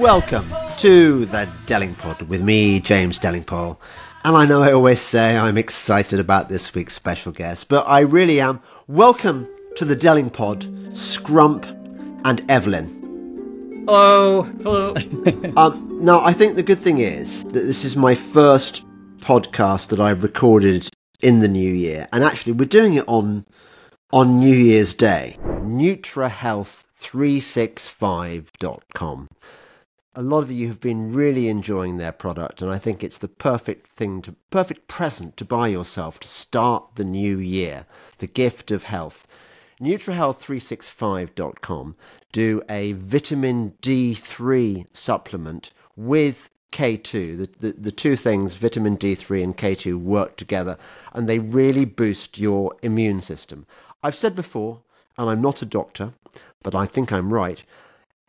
welcome to the Delingpod with me, James Delingpole. And I know I always say I'm excited about this week's special guest, but I really am. Welcome to the Delingpod, Scrump and Evelyn. Hello. Hello. Um, now, I think the good thing is that this is my first podcast that I've recorded in the new year, and actually, we're doing it on on New Year's Day. NutraHealth365.com. A lot of you have been really enjoying their product, and I think it's the perfect thing to perfect present to buy yourself to start the new year. The gift of health. NutraHealth365.com do a vitamin D3 supplement with K2. The, the, the two things, vitamin D3 and K2, work together and they really boost your immune system. I've said before, and I'm not a doctor, but I think I'm right.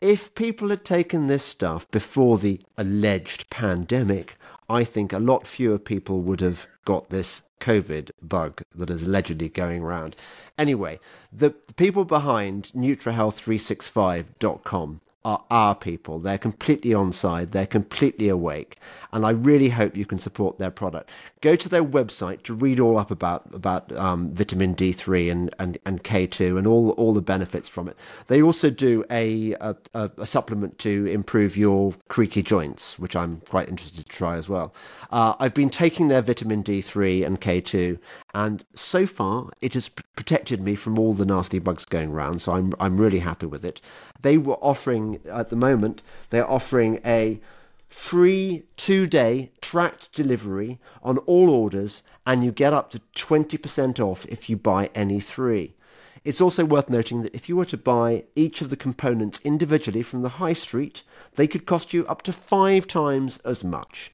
If people had taken this stuff before the alleged pandemic, I think a lot fewer people would have got this COVID bug that is allegedly going around. Anyway, the, people behind NutraHealth365.com are our people. They're completely on side, they're completely awake, and I really hope you can support their product. Go to their website to read all up about about um, vitamin D3 and, and, and K2 and all all the benefits from it. They also do a a, a supplement to improve your creaky joints, which I'm quite interested to try as well. Uh, I've been taking their vitamin D3 and K2, and so far it has protected me from all the nasty bugs going around. So I'm I'm really happy with it. They were offering at the moment. They're offering a free two day tracked delivery on all orders, and you get up to 20% off if you buy any three. It's also worth noting that if you were to buy each of the components individually from the high street, they could cost you up to five times as much.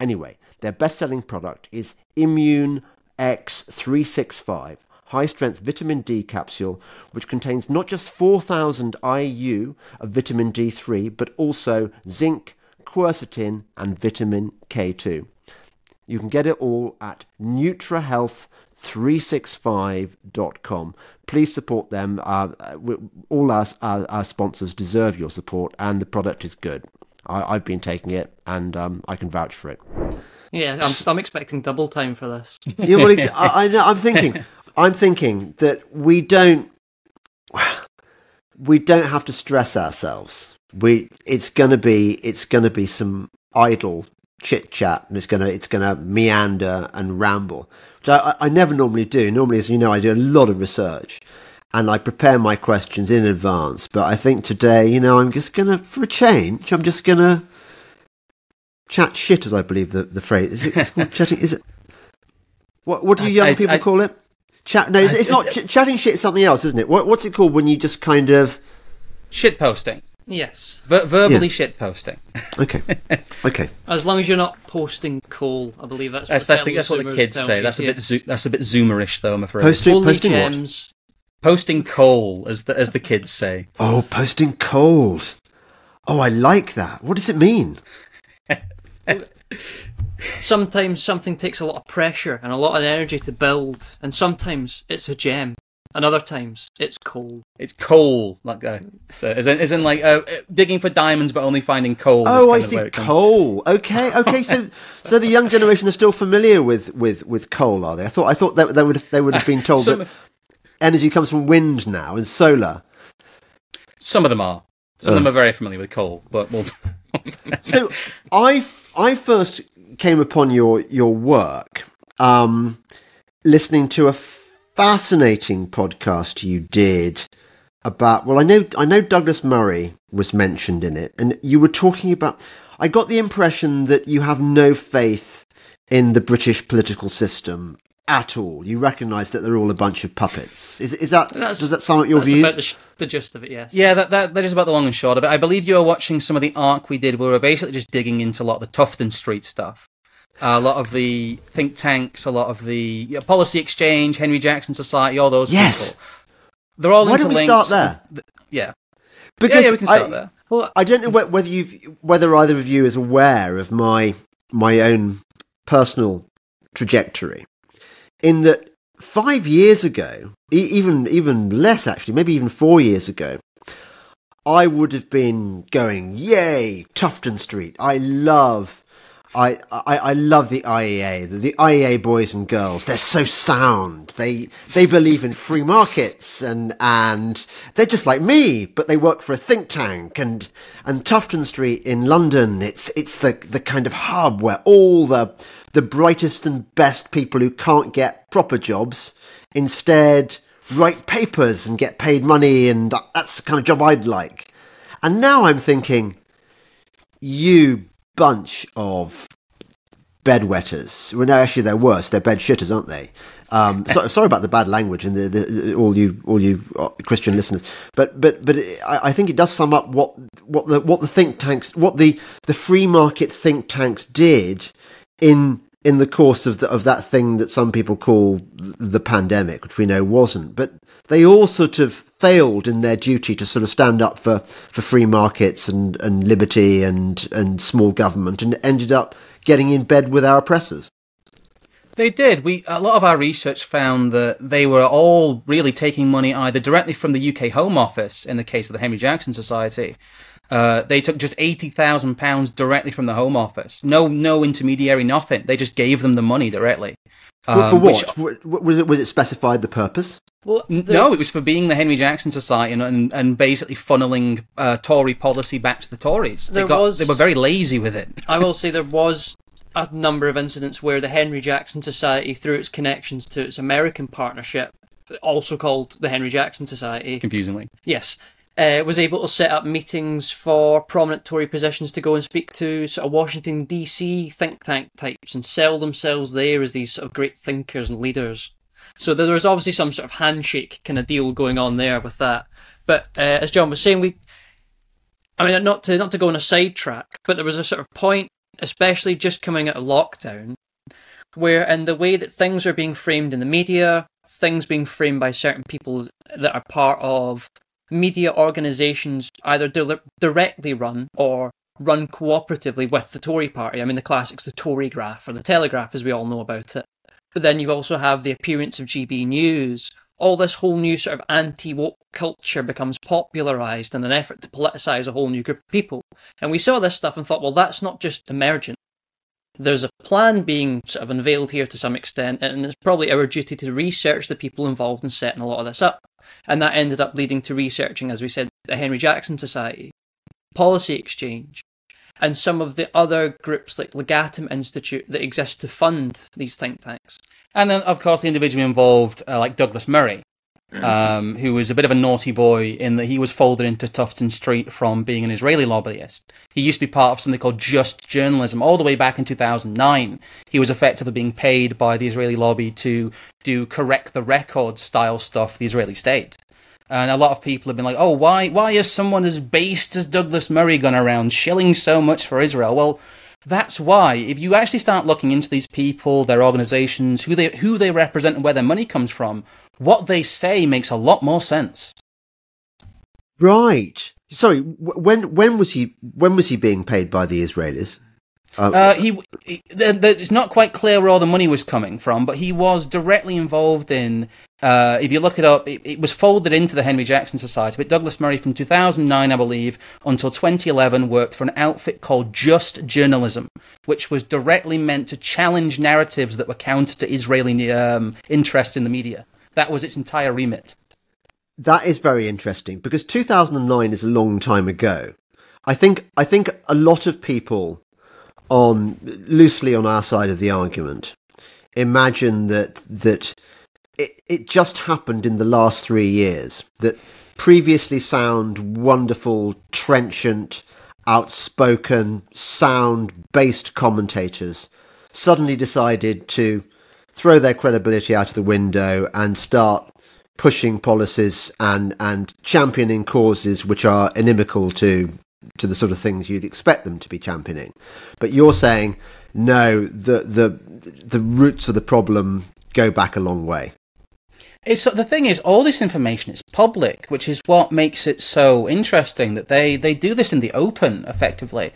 Anyway, their best selling product is Immune X365 high strength vitamin D capsule, which contains not just 4000 IU of vitamin D3, but also zinc, quercetin, and vitamin K2. You can get it all at NutraHealth365.com. Please support them. Uh, all our, our, our, sponsors deserve your support, and the product is good. I, have been taking it, and um, I can vouch for it. Yeah, I'm, I'm expecting double time for this. yeah, well, I, I. I'm thinking. I'm thinking that we don't. We don't have to stress ourselves. We. It's gonna be. It's gonna be some idle chit chat, and it's gonna. It's gonna meander and ramble, which I, I never normally do. Normally, as you know, I do a lot of research and I prepare my questions in advance. But I think today, you know, I'm just gonna, for a change, I'm just gonna chat shit, as I believe the, the phrase is. It, it's called chatting. Is it? What What do you young I, people I, call it? Chat? No, it's, it's not. Ch- chatting shit is something else, isn't it? What, what's it called when you just kind of shit posting? Yes. Ver- verbally yeah. shit posting. okay. Okay. As long as you're not posting coal, I believe that's what, that's, that's, what the kids say. That's a bit zo- that's a bit zoomerish though, I'm afraid. Posting, posting gems. What? Posting coal, as the as the kids say. Oh, posting coals. Oh, I like that. What does it mean? sometimes something takes a lot of pressure and a lot of energy to build, and sometimes it's a gem. And other times it's coal. It's coal, that guy. So, as in, as in like uh, digging for diamonds, but only finding coal. Oh, I see. Coal. Okay, okay. So, so the young generation are still familiar with, with, with coal, are they? I thought I thought that they would they would have been told Some, that energy comes from wind now and solar. Some of them are. Some of them are very familiar with coal, but well. so I I first came upon your your work um, listening to a fascinating podcast you did about well I know I know Douglas Murray was mentioned in it and you were talking about I got the impression that you have no faith in the British political system at all. You recognise that they're all a bunch of puppets. Is, is that that's, does that sum up your that's views? About the, sh- the gist of it, yes. Yeah, that, that that is about the long and short of it. I believe you were watching some of the arc we did, where we were basically just digging into a lot of the Tufton Street stuff, uh, a lot of the think tanks, a lot of the yeah, Policy Exchange, Henry Jackson Society, all those. Yes. People. They're all Why interlinked. don't we start there? Yeah. Because yeah, yeah, we can start I, there. Well, I don't know whether you whether either of you is aware of my my own personal trajectory, in that five years ago, even even less actually, maybe even four years ago, I would have been going, yay, Tufton Street. I love I, I, I love the IEA, the, the, IEA boys and girls. They're so sound. They they believe in free markets and and they're just like me, but they work for a think tank. And and Tufton Street in London, it's it's the the kind of hub where all the the brightest and best people who can't get proper jobs instead write papers and get paid money, and that, that's the kind of job I'd like. And now I'm thinking, you bunch of bedwetters. Well, no, actually, they're worse. They're bed shitters, aren't they? Um, so, sorry about the bad language and the, the, all you all you uh, Christian listeners, but but but I, I, think it does sum up what what the what the think tanks what the the free market think tanks did in in the course of the, of that thing that some people call the pandemic, which we know wasn't. But they all sort of failed in their duty to sort of stand up for, for free markets and, and liberty and, and small government and ended up getting in bed with our oppressors. They did. We a lot of our research found that they were all really taking money either directly from the UK Home Office in the case of the Henry Jackson Society, uh, they took just eighty thousand pounds directly from the Home Office. No, no intermediary, nothing. They just gave them the money directly. Um, for, what? Which, was it was it specified the purpose? Well, no, it was for being the Henry Jackson Society and and, and basically funneling uh, Tory policy back to the Tories. They, got, was, they were very lazy with it. I will say there was a number of incidents where the Henry Jackson Society, through its connections to its American partnership, also called the Henry Jackson Society, confusingly, yes, uh, was able to set up meetings for prominent Tory positions to go and speak to sort of Washington DC think tank types and sell themselves there as these sort of great thinkers and leaders. So there was obviously some sort of handshake kind of deal going on there with that. But uh, as John was saying, we, I mean, not to not to go on a sidetrack, but there was a sort of point, especially just coming out of lockdown, where in the way that things are being framed in the media, things being framed by certain people that are part of media organisations either di- directly run or run cooperatively with the Tory party. I mean, the classics, the Tory graph or the Telegraph, as we all know about it. But then you also have the appearance of GB News. All this whole new sort of anti woke culture becomes popularised in an effort to politicise a whole new group of people. And we saw this stuff and thought, well, that's not just emergent. There's a plan being sort of unveiled here to some extent, and it's probably our duty to research the people involved in setting a lot of this up. And that ended up leading to researching, as we said, the Henry Jackson Society, Policy Exchange, and some of the other groups like Legatum Institute that exist to fund these think tanks. And then, of course, the individual involved, uh, like Douglas Murray, um, who was a bit of a naughty boy in that he was folded into Tufton Street from being an Israeli lobbyist. He used to be part of something called Just Journalism all the way back in 2009. He was effectively being paid by the Israeli lobby to do correct the record style stuff for the Israeli state. And a lot of people have been like, oh, why, why is someone as based as Douglas Murray gone around shilling so much for Israel? Well, that's why, if you actually start looking into these people, their organizations, who they, who they represent and where their money comes from, what they say makes a lot more sense. Right. Sorry. When when was he when was he being paid by the Israelis? Uh, uh, he, he it's not quite clear where all the money was coming from, but he was directly involved in. Uh, if you look it up, it, it, was folded into the Henry Jackson Society. But Douglas Murray, from 2009, I believe, until 2011, worked for an outfit called Just Journalism, which was directly meant to challenge narratives that were counter to Israeli um, interest in the media. That was its entire remit. That is very interesting because 2009 is a long time ago. I think I think a lot of people on loosely on our side of the argument imagine that that it, it just happened in the last three years that previously sound wonderful trenchant outspoken sound based commentators suddenly decided to throw their credibility out of the window and start pushing policies and and championing causes which are inimical to to the sort of things you'd expect them to be championing. But you're saying no, the the the roots of the problem go back a long way. It's the thing is, all this information is public, which is what makes it so interesting that they they do this in the open, effectively,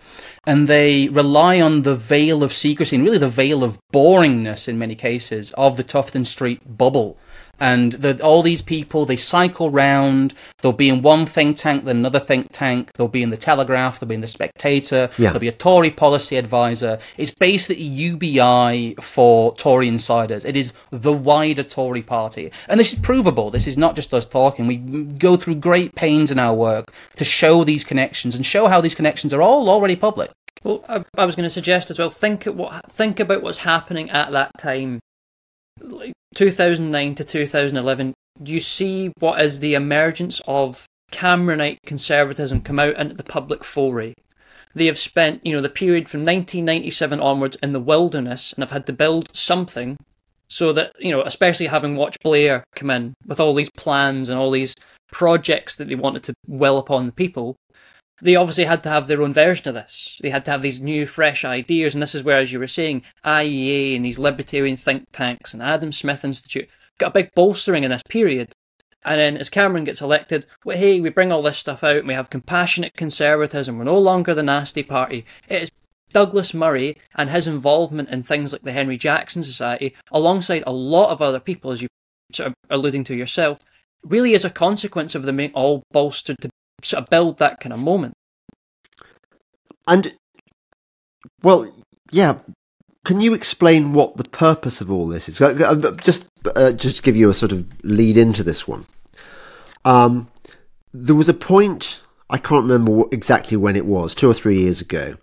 and they rely on the veil of secrecy and really the veil of boringness in many cases of the Tufton Street bubble And the, all these people, they cycle round. They'll be in one think tank, then another think tank. They'll be in the Telegraph. They'll be in the Spectator. Yeah. There'll be a Tory policy advisor. It's basically UBI for Tory insiders. It is the wider Tory party. And this is provable. This is not just us talking. We go through great pains in our work to show these connections and show how these connections are all already public. Well, I, I was going to suggest as well. Think at what think about what's happening at that time, like 2009 to 2011. You see what is the emergence of Cameronite conservatism come out into the public foray. They have spent, you know, the period from 1997 onwards in the wilderness and have had to build something so that, you know, especially having watched Blair come in with all these plans and all these projects that they wanted to well upon the people, they obviously had to have their own version of this. They had to have these new, fresh ideas, and this is where, as you were saying, IEA and these libertarian think tanks and Adam Smith Institute got a big bolstering in this period. And then as Cameron gets elected, well, hey, we bring all this stuff out and we have compassionate conservatism. We're no longer the nasty party. It is Douglas Murray and his involvement in things like the Henry Jackson Society, alongside a lot of other people, as you sort of alluding to yourself, really is a consequence of them being all bolstered to sort of build that kind of moment. And, well, yeah. Can you explain what the purpose of all this is? Just, uh, just give you a sort of lead into this one. Um, there was a point I can't remember exactly when it was, two or three years ago,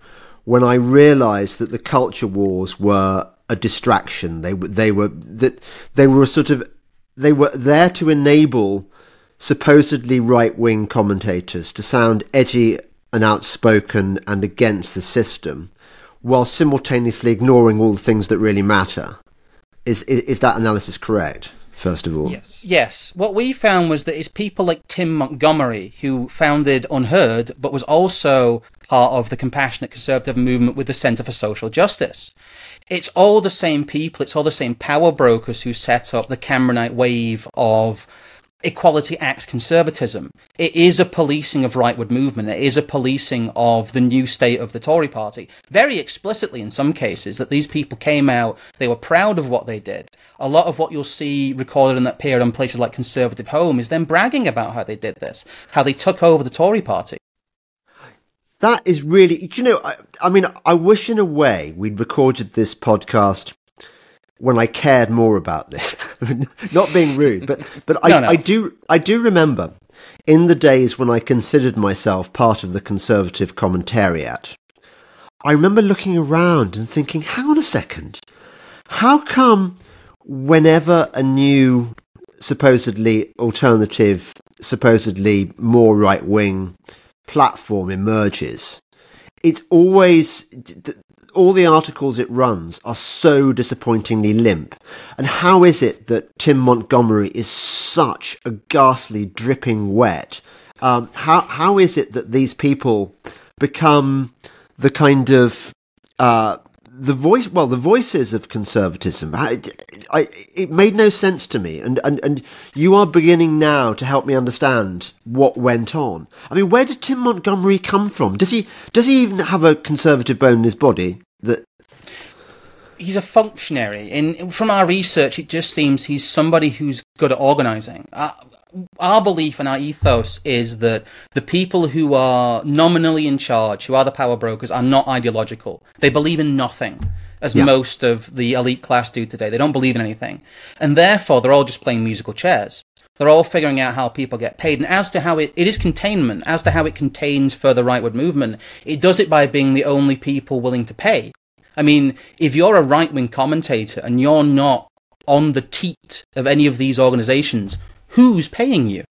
when I realised that the culture wars were a distraction. They they were that they were a sort of they were there to enable supposedly right wing commentators to sound edgy and outspoken and against the system, while simultaneously ignoring all the things that really matter. Is is, is that analysis correct? First of all, Yes. Yes. What we found was that it's people like Tim Montgomerie who founded Unheard, but was also part of the compassionate conservative movement with the Centre for Social Justice. It's all the same people, it's all the same power brokers who set up the Cameronite wave of Equality Act conservatism. It is a policing of rightward movement. It is a policing of the new state of the Tory party. Very explicitly in some cases that these people came out, they were proud of what they did. A lot of what you'll see recorded in that period on places like Conservative Home is them bragging about how they did this, how they took over the Tory party. that is really. You know, I, I mean, I wish in a way we'd recorded this podcast when I cared more about this. Not being rude, but but I, No, no. I do I do remember in the days when I considered myself part of the conservative commentariat. I remember looking around and thinking, hang on a second, how come whenever a new supposedly alternative, supposedly more right wing platform emerges, it's always all the articles it runs are so disappointingly limp. And how is it that Tim Montgomerie is such a ghastly dripping wet? Um, how how is it that these people become the kind of uh, the voice well the voices of conservatism I, I- it made no sense to me. And, and and you are beginning now to help me understand what went on. I mean where did tim montgomerie come from? Does he does he even have a conservative bone in his body that he's a functionary. In from our research, it just seems he's somebody who's good at organising. Uh, our belief and our ethos is that the people who are nominally in charge, who are the power brokers, are not ideological. They believe in nothing, as Yeah. most of the elite class do today. They don't believe in anything, and therefore they're all just playing musical chairs. They're all figuring out how people get paid. And as to how it, it is containment, as to how it contains further rightward movement, it does it by being the only people willing to pay. I mean, if you're a right wing commentator and you're not on the teat of any of these organizations, who's paying you?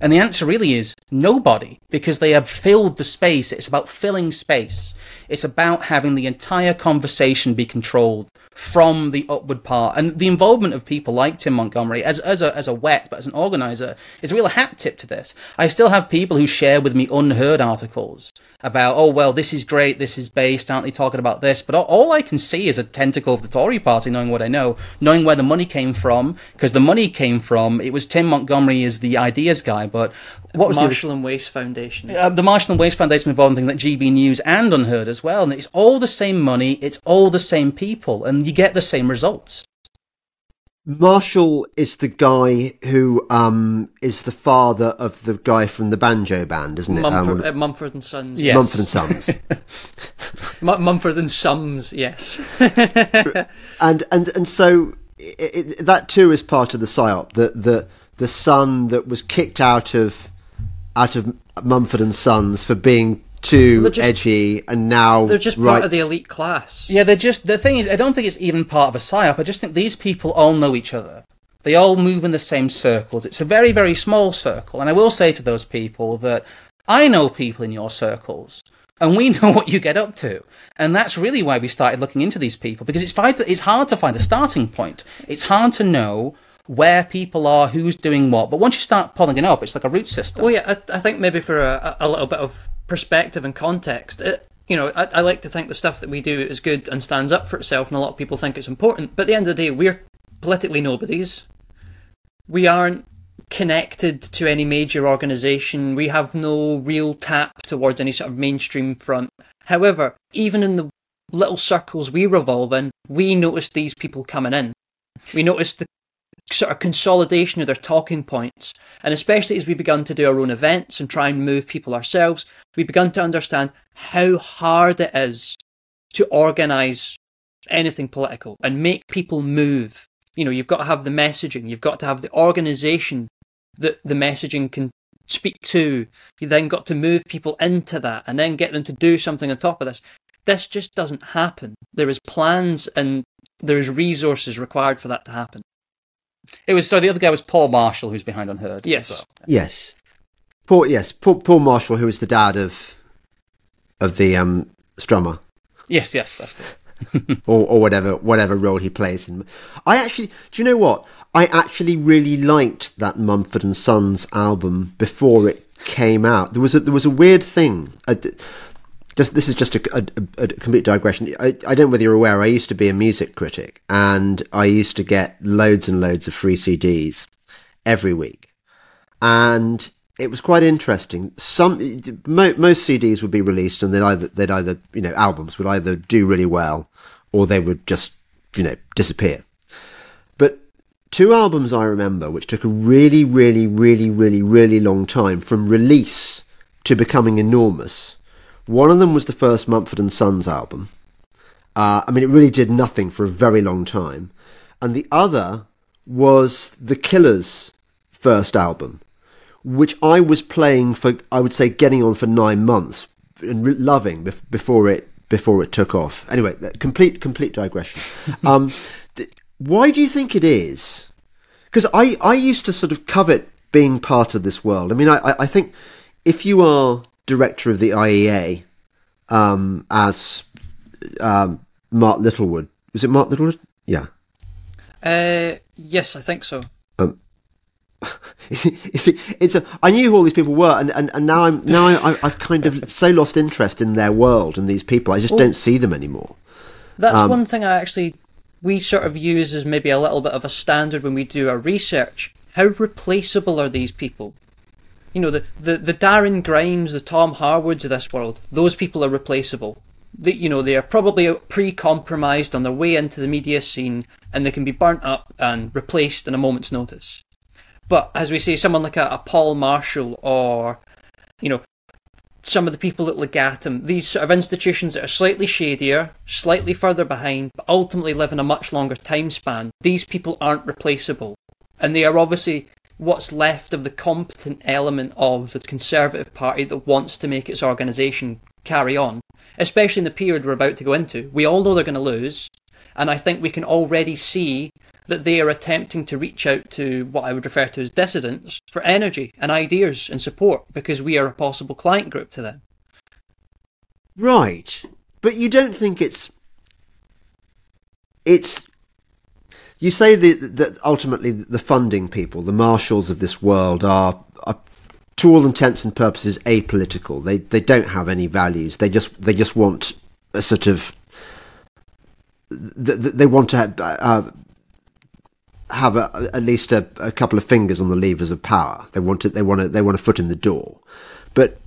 And the answer really is nobody, because they have filled the space. It's about filling space. It's about having the entire conversation be controlled from the upward part. And the involvement of people like Tim Montgomerie as, as, a, as a wet, but as an organizer, is a real hat tip to this. I still have people who share with me unheard articles about, oh, well, this is great, this is based, aren't they talking about this? But all, all I can see is a tentacle of the Tory party, knowing what I know, knowing where the money came from, because the money came from, it was Tim Montgomerie as the ideas guy, but what was the Marshall and Wace Foundation. uh, the Marshall and Wace Foundation involved in things like GB News and Unheard as well, and it's all the same money, it's all the same people, and you get the same results. Marshall is the guy who um, is the father of the guy from the banjo band, isn't it? Mumford, Um, uh, Mumford and Sons. Yes. Mumford and Sons. M- Mumford and Sums, yes. and and and so it, it, that too is part of the psyop. The the the son that was kicked out of out of Mumford and Sons for being too They're just- edgy, and now They're just part of the elite class. Yeah, they're just the thing is, I don't think it's even part of a psyop. I just think these people all know each other. They all move in the same circles. It's a very, very small circle, and I will say to those people that I know people in your circles, and we know what you get up to, and that's really why we started looking into these people because it's find, it's hard to find a starting point. It's hard to know where people are, who's doing what, but once you start pulling it up, it's like a root system. Well, yeah, I, I think maybe for a, a little bit of perspective and context, it, you know, I, I like to think the stuff that we do is good and stands up for itself, and a lot of people think it's important. But at the end of the day, we're politically nobodies. We aren't connected to any major organisation. We have no real tap towards any sort of mainstream front. However, even in the little circles we revolve in, we notice these people coming in. We notice the sort of consolidation of their talking points. And especially as we begun to do our own events and try and move people ourselves, we begun to understand how hard it is to organise anything political and make people move. You know, you've got to have the messaging, you've got to have the organisation that the messaging can speak to. You then got to move people into that and then get them to do something on top of this. This just doesn't happen. There is plans and there is resources required for that to happen. It was so the other guy was Paul Marshall, who's behind Unheard. Yes. well. Yes, Paul. Yes, Paul, Paul Marshall, who was the dad of of the um, strummer. Yes, yes, that's good. or, or whatever whatever role he plays in. I actually, do you know what? I actually really liked that Mumford and Sons album before it came out. There was a, there was a weird thing. I d just this is just a, a, a complete digression. I, I don't know whether you're aware. I used to be a music critic, and I used to get loads and loads of free CDs every week, and it was quite interesting. Some mo, most CDs would be released, and they'd either they'd either you know albums would either do really well, or they would just you know disappear. But two albums I remember, which took a really, really, really, really, really long time from release to becoming enormous. One of them was the first Mumford and Sons album. Uh, I mean, it really did nothing for a very long time, and the other was the Killers' first album which I was playing for, I would say, getting on for nine months and re- loving bef- before it before it took off. Anyway, complete complete digression. um, d- why do you think it is? Because I I used to sort of covet being part of this world. I mean, I I- I think if you are director of the IEA, um, as um, Mark Littlewood, was it Mark Littlewood? Yeah. Uh, yes, I think so. It's, it's, it's a, I knew who all these people were, and, and, and now I'm now I, I've kind of so lost interest in their world and these people. I just don't see them anymore. That's Um, one thing I actually we sort of use as maybe a little bit of a standard when we do our research. How replaceable are these people? You know, the, the, the Darren Grimes, the Tom Harwoods of this world, those people are replaceable. They, you know, they are probably pre-compromised on their way into the media scene, and they can be burnt up and replaced in a moment's notice. But as we say, someone like a, a Paul Marshall or, you know, some of the people at Legatum, these sort of institutions that are slightly shadier, slightly further behind, but ultimately live in a much longer time span, these people aren't replaceable. And they are obviously what's left of the competent element of the Conservative Party that wants to make its organisation carry on, especially in the period we're about to go into. We all know they're going to lose, and I think we can already see that they are attempting to reach out to what I would refer to as dissidents for energy and ideas and support because we are a possible client group to them. Right, but you don't think it's it's you say that ultimately the funding people, the marshals of this world, are, are to all intents and purposes apolitical. They they don't have any values. They just they just want a sort of th- th- they want to have, uh, have a, at least a, a couple of fingers on the levers of power. They want it. They want to. They want a foot in the door. But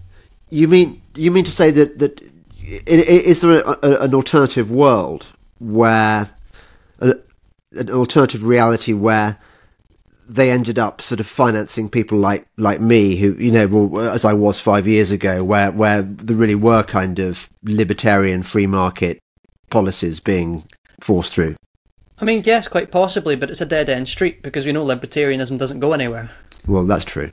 you mean you mean to say that that is there a, a, an alternative world where an alternative reality where they ended up sort of financing people like like me who you know well, as I was 5 years ago where where there really were kind of libertarian free market policies being forced through I mean, yes, quite possibly, but it's a dead end street because we know libertarianism doesn't go anywhere. well that's true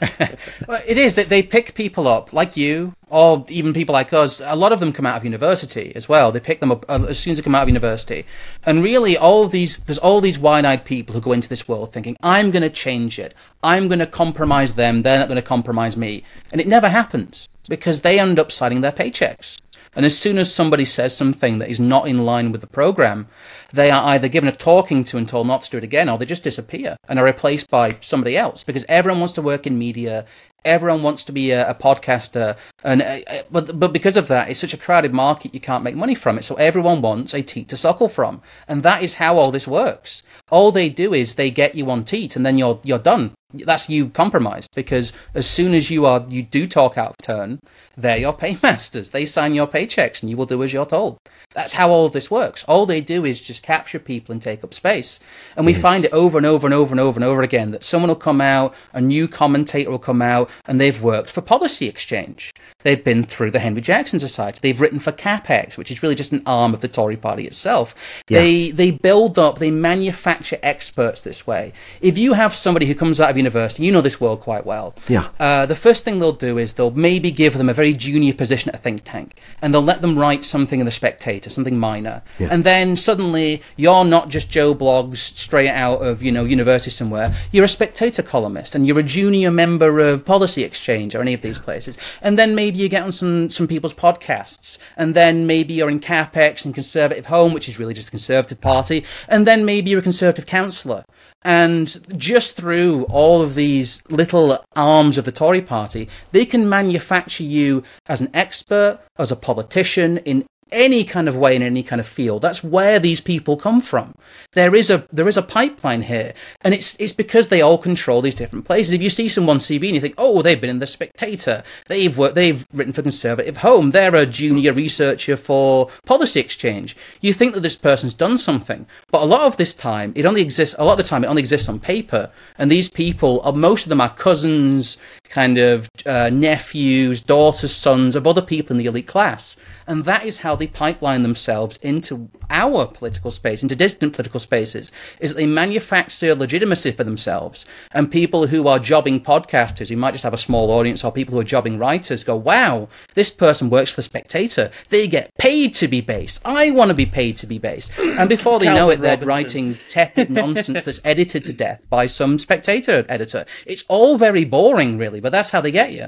Well, it is that they pick people up like you, or even people like us. A lot of them come out of university as well. They pick them up uh, as soon as they come out of university, and really, all these there's all these wide-eyed people who go into this world thinking, "I'm going to change it. I'm going to compromise them. They're not going to compromise me," and it never happens because they end up signing their paychecks. And as soon as somebody says something that is not in line with the program, they are either given a talking to and told not to do it again, or they just disappear and are replaced by somebody else because everyone wants to work in media. Everyone wants to be a, a podcaster, and uh, uh, but but because of that, it's such a crowded market, you can't make money from it. So everyone wants a teat to suckle from, and that is how all this works. All they do is they get you on teat, and then you're you're done. That's you compromised because as soon as you are you do talk out of turn, they're your paymasters. They sign your paychecks, and you will do as you're told. That's how all of this works. All they do is just capture people and take up space. And we find it over and over and over and over and over again that someone will come out, a new commentator will come out, and they've worked for Policy Exchange. They've been through the Henry Jackson Society. They've written for CapX, which is really just an arm of the Tory party itself. They they build up, they manufacture experts this way. If you have somebody who comes out of university, you know this world quite well. Yeah. Uh, the first thing they'll do is they'll maybe give them a very junior position at a think tank, and they'll let them write something in the Spectator, something minor, and then suddenly you're not just Joe Blogs straight out of you know university somewhere. You're a Spectator columnist, and you're a junior member of Policy Exchange or any of these places, and then maybe you get on some some people's podcasts, and then maybe you're in CapX and Conservative Home, which is really just a Conservative Party, and then maybe you're a Conservative councillor. And just through all of these little arms of the Tory party, they can manufacture you as an expert, as a politician, in any kind of way in any kind of field. That's where these people come from. There is a there is a pipeline here, and it's it's because they all control these different places. If you see someone CV and you think, oh, they've been in the Spectator, they've worked, they've written for Conservative Home, they're a junior researcher for Policy Exchange. You think that this person's done something, but a lot of this time it only exists. A lot of the time it only exists on paper, and these people, uh, most of them are cousins, kind of uh, nephews, daughters, sons of other people in the elite class. And that is how they pipeline themselves into our political space, into distant political spaces, is that they manufacture legitimacy for themselves. And people who are jobbing podcasters, who might just have a small audience, or people who are jobbing writers go, wow, this person works for the Spectator. They get paid to be based. I want to be paid to be based. And before they know it, they're writing tepid nonsense that's edited to death by some Spectator editor. It's all very boring, really, but that's how they get you.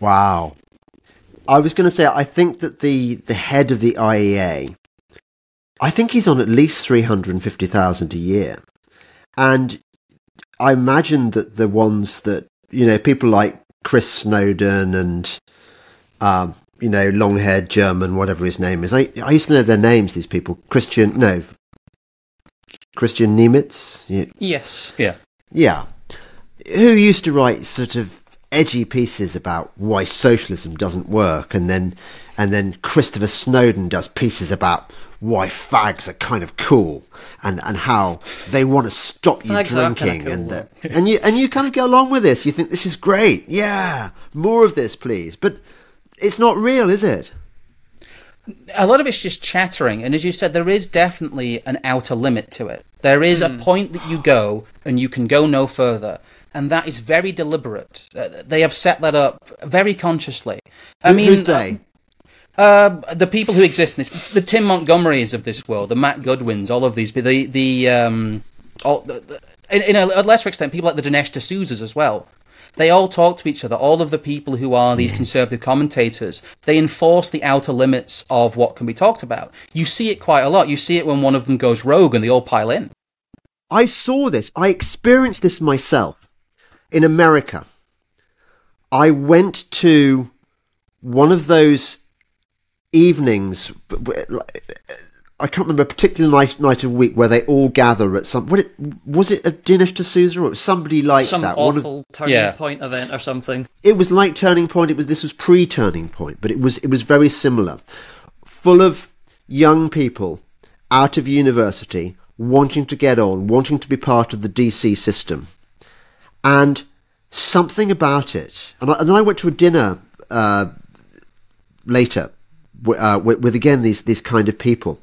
Wow. I was going to say, I think that the, the head of the IEA, I think he's on at least 350,000 a year. And I imagine that the ones that, you know, people like Chris Snowdon and, um, you know, long haired German, whatever his name is. I, I used to know their names, these people. Christian, no, Kristian Niemietz? Yeah, Yes. Yeah. yeah. Who used to write sort of edgy pieces about why socialism doesn't work and then and then Christopher Snowdon does pieces about why fags are kind of cool and, and how they want to stop you Fags are kinda drinking cool, and though. and you and you kind of go along with this. You think this is great. Yeah. More of this, please. But it's not real, is it? a lot of it's just chattering, and as you said, there is definitely an outer limit to it. There is a hmm. point that you go, and you can go no further, and that is very deliberate. Uh, they have set that up very consciously. I Who- mean, who's they? Uh, the people who exist in this, the Tim Montgomeries of this world, the Matt Goodwins, all of these, the the um, all, the, the, in, in a, a lesser extent, people like the Dinesh D'Souza's as well. They all talk to each other. All of the people who are these conservative commentators, they enforce the outer limits of what can be talked about. You see it quite a lot. You see it when one of them goes rogue and they all pile in. I saw this. I experienced this myself in America. I went to one of those evenings. I can't remember a particular night, night of week where they all gather at some. What it, was it? A Dinesh D'Souza or somebody like Some that? One of- awful turning Yeah. point event or something. it was like Turning Point. It was this was pre Turning Point, but it was it was very similar, full of young people out of university wanting to get on, wanting to be part of the DC system, and something about it. And, I, and then I went to a dinner uh, later uh, with, with again these these kind of people,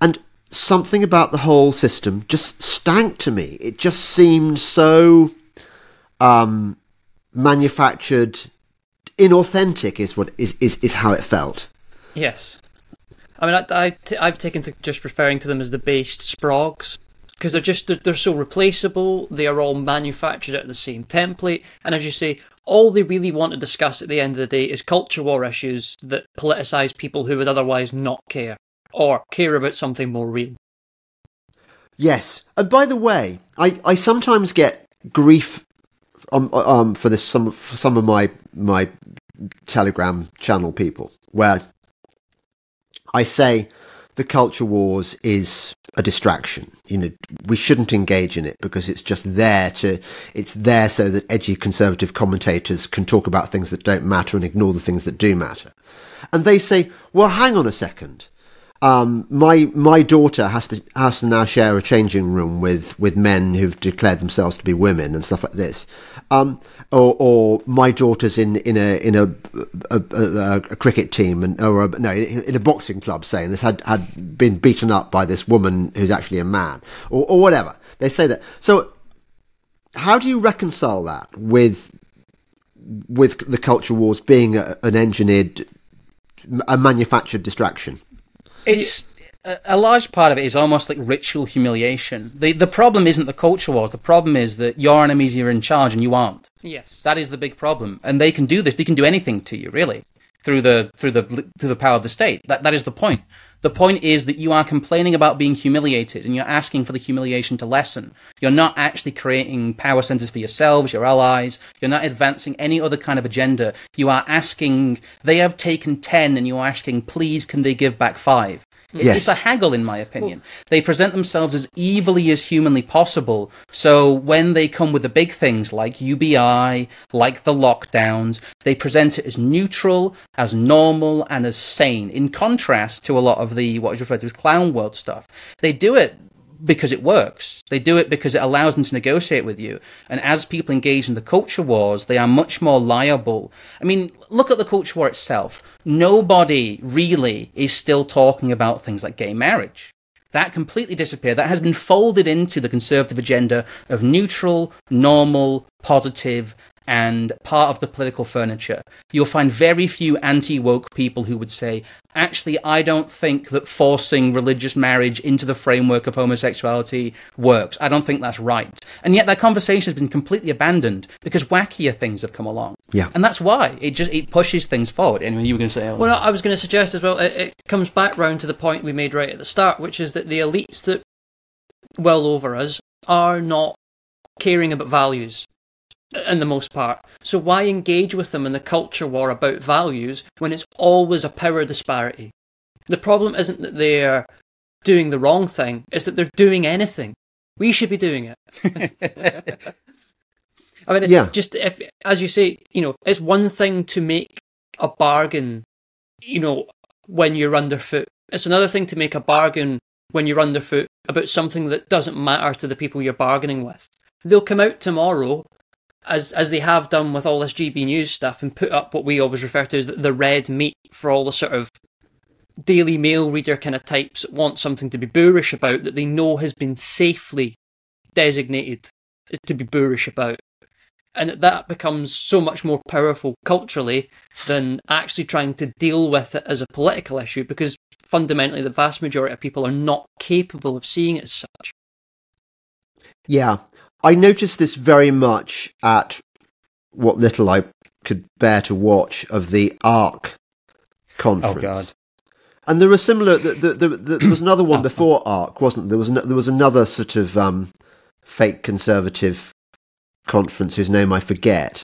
and something about the whole system just stank to me. It just seemed so um, manufactured, inauthentic. Is what is, is is how it felt. Yes, I mean I, I t- I've taken to just referring to them as the based sprogs because they're just they're, they're so replaceable. They are all manufactured out of the same template, and as you say, all they really want to discuss at the end of the day is culture war issues that politicize people who would otherwise not care or care about something more real. Yes, and by the way, I, I sometimes get grief um, um, for this some for some of my my Telegram channel people where I say the culture wars is a distraction. You know, we shouldn't engage in it because it's just there to, it's there so that edgy conservative commentators can talk about things that don't matter and ignore the things that do matter. And they say, well, hang on a second um, my my daughter has to has to now share a changing room with, with men who've declared themselves to be women and stuff like this. Um, or, or my daughter's in, in a in a a, a, a cricket team and or a, no in a boxing club, saying this had had been beaten up by this woman who's actually a man, or, or whatever. They say that. So, how do you reconcile that with with the culture wars being a, an engineered, a manufactured distraction? It's a, large part of it is almost like ritual humiliation. The the problem isn't the culture wars. The problem is that your enemies are in charge and you aren't. Yes. That is the big problem, and they can do this. They can do anything to you, really, through the through the through the power of the state. That that is the point. The point is that you are complaining about being humiliated and you're asking for the humiliation to lessen. You're not actually creating power centers for yourselves, your allies. You're not advancing any other kind of agenda. You are asking, they have taken 10 and you're asking, please, can they give back five? Mm-hmm. Yes. It's a haggle, in my opinion. They present themselves as evilly as humanly possible. So when they come with the big things like UBI, like the lockdowns, they present it as neutral, as normal, and as sane. In contrast to a lot of the what is referred to as clown world stuff, they do it because it works. They do it because it allows them to negotiate with you. And as people engage in the culture wars, they are much more liable. I mean, look at the culture war itself. Nobody really is still talking about things like gay marriage. That completely disappeared. That has been folded into the conservative agenda of neutral, normal, positive, and part of the political furniture. You'll find very few anti woke people who would say, actually, I don't think that forcing religious marriage into the framework of homosexuality works. I don't think that's right. And yet that conversation has been completely abandoned because wackier things have come along. Yeah. And that's why it just it pushes things forward. Anyway, you were going to say, oh, Well, I was going to suggest as well, it, it comes back round to the point we made right at the start, which is that the elites that well over us are not caring about values in the most part. So why engage with them in the culture war about values when it's always a power disparity? The problem isn't that they're doing the wrong thing, it's that they're doing anything. We should be doing it. I mean, Yeah. just if, as you say, you know, it's one thing to make a bargain, you know, when you're underfoot. It's another thing to make a bargain when you're underfoot about something that doesn't matter to the people you're bargaining with. They'll come out tomorrow, as as they have done with all this GB News stuff, and put up what we always refer to as the, red meat for all the sort of Daily Mail reader kind of types that want something to be boorish about that they know has been safely designated to be boorish about. And that becomes so much more powerful culturally than actually trying to deal with it as a political issue because fundamentally the vast majority of people are not capable of seeing it as such. Yeah, I noticed this very much at what little I could bear to watch of the ARC conference. Oh, God. And there was similar. The, the, the, the, there was another one before ARC, wasn't there? There was no, there was another sort of um, fake conservative conference whose name I forget.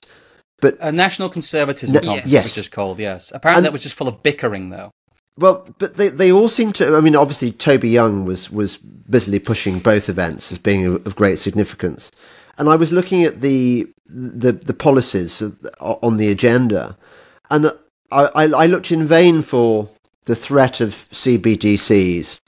But a national conservatism No- conference, yes. which is called, yes. Apparently And- that was just full of bickering, though. Well, but they, they all seem to. I mean, obviously, Toby Young was, was busily pushing both events as being of, great significance, and I was looking at the the, the policies on the agenda, and I, I looked in vain for the threat of CBDCs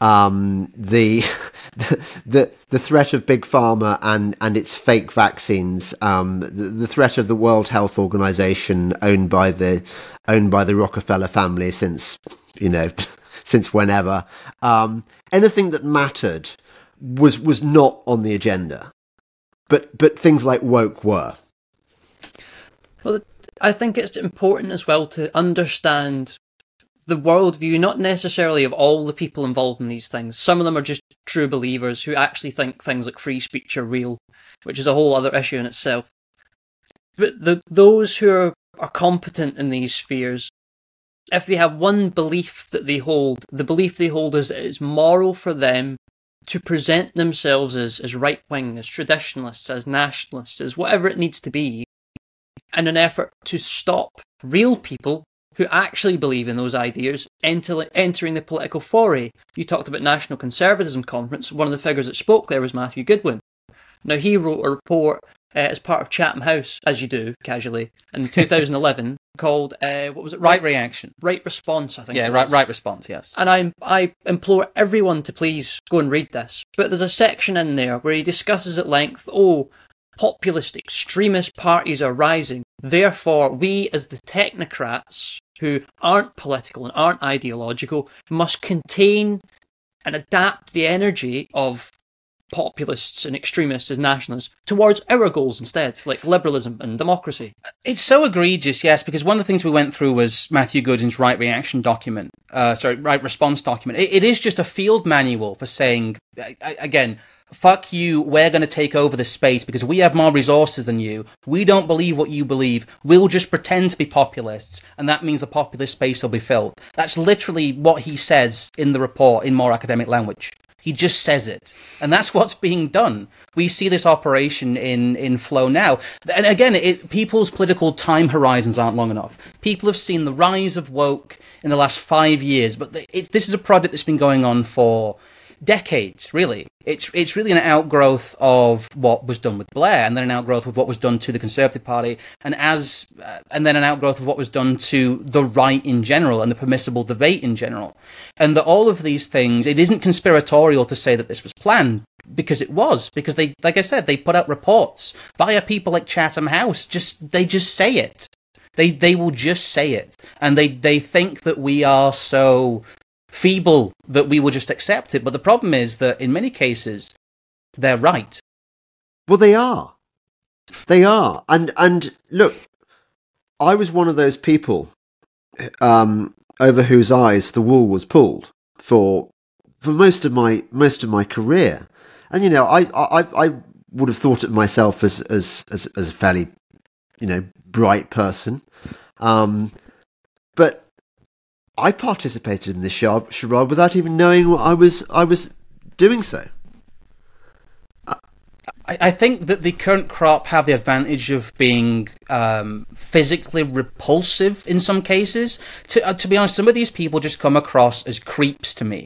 um, the, the the threat of big pharma and and its fake vaccines, um, the, the, threat of the World Health Organization owned by the owned by the Rockefeller family since you know since whenever, um, anything that mattered was was not on the agenda, but but things like woke were. Well, I think it's important as well to understand the worldview, not necessarily of all the people involved in these things. Some of them are just true believers who actually think things like free speech are real, which is a whole other issue in itself. But the, those who are, are competent in these spheres, if they have one belief that they hold, the belief they hold is that it's moral for them to present themselves as, as right wing, as traditionalists, as nationalists, as whatever it needs to be, in an effort to stop real people who actually believe in those ideas enter, entering the political foray. You talked about National Conservatism Conference. One of the figures that spoke there was Matthew Goodwin. Now, he wrote a report uh, as part of Chatham House, as you do casually, in 2011 called, uh, what was it? Right, right, Reaction. Right Response, I think. Yeah, right, right Response, yes. And I, I implore everyone to please go and read this. But there's a section in there where he discusses at length, oh, populist extremist parties are rising. Therefore, we as the technocrats who aren't political and aren't ideological must contain and adapt the energy of populists and extremists and nationalists towards our goals instead, like liberalism and democracy. It's so egregious, yes, because one of the things we went through was Matthew Goodwin's right reaction document, uh, sorry, right response document. It, it is just a field manual for saying, again, fuck you, we're going to take over the space because we have more resources than you. We don't believe what you believe. We'll just pretend to be populists, and that means the populist space will be filled. That's literally what he says in the report in more academic language. He just says it. And that's what's being done. We see this operation in, in flow now. And again, it, people's political time horizons aren't long enough. People have seen the rise of woke in the last five years, but it, this is a project that's been going on for decades, really. It's it's really an outgrowth of what was done with Blair, and then an outgrowth of what was done to the Conservative Party, and as uh, and then an outgrowth of what was done to the right in general and the permissible debate in general, and that all of these things. It isn't conspiratorial to say that this was planned because it was because they, like I said, they put out reports via people like Chatham House. Just they just say it. They they will just say it, and they they think that we are so feeble that we will just accept it. But the problem is that in many cases, they're right. Well, they are. They are. And and look, I was one of those people um, over whose eyes the wool was pulled for for most of my most of my career. And you know, I I, I would have thought of myself as as as, as a fairly you know bright person. Um, I participated in this charade without even knowing what I was I was doing so. I, think that the current crop have the advantage of being um, physically repulsive in some cases. To uh, to be honest, some of these people just come across as creeps to me.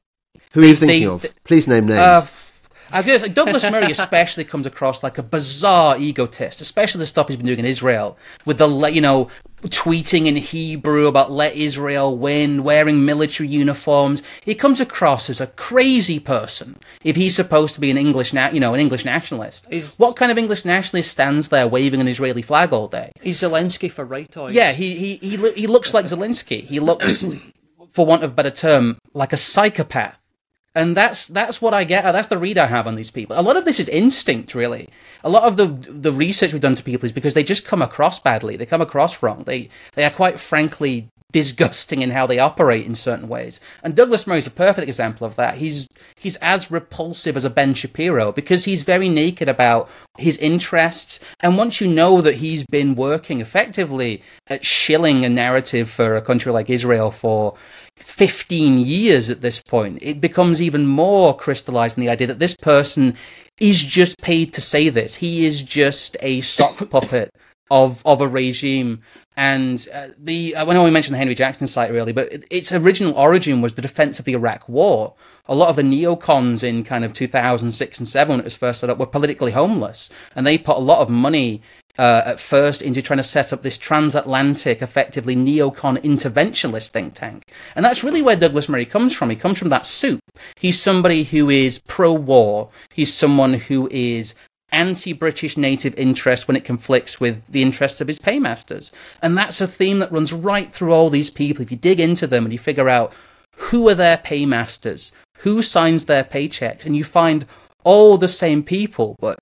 Who are you thinking they, of? Please name names. Uh, I guess like Douglas Murray especially comes across like a bizarre egotist, especially the stuff he's been doing in Israel with the you know tweeting in Hebrew about let Israel win, wearing military uniforms. He comes across as a crazy person if he's supposed to be an English, na- you know, an English nationalist. He's, what kind of English nationalist stands there waving an Israeli flag all day? He's Zelensky for right eyes. Yeah, he he he, lo- he looks like Zelensky. He looks, for want of a better term, like a psychopath and that's that's what I get. Uh, that's the read I have on these people. A lot of this is instinct, really. A lot of the the research we've done to people is because they just come across badly. They come across wrong. They they are quite frankly disgusting in how they operate in certain ways. And Douglas Murray is a perfect example of that. He's he's as repulsive as a Ben Shapiro because he's very naked about his interests. And once you know that he's been working effectively at shilling a narrative for a country like Israel for 15 years at this point, it becomes even more crystallized in the idea that this person is just paid to say this. He is just a sock puppet of of a regime. And uh, the I know we mentioned the Henry Jackson Society, but its original origin was the defense of the Iraq War. A lot of the neocons in kind of 2006 and 7 when it was first set up were politically homeless, and they put a lot of money uh, at first into trying to set up this transatlantic, effectively neocon interventionist think tank. And that's really where Douglas Murray comes from. He comes from that soup. He's somebody who is pro war. He's someone who is anti British native interest when it conflicts with the interests of his paymasters. And that's a theme that runs right through all these people. If you dig into them and you figure out who are their paymasters, who signs their paychecks, and you find all the same people. But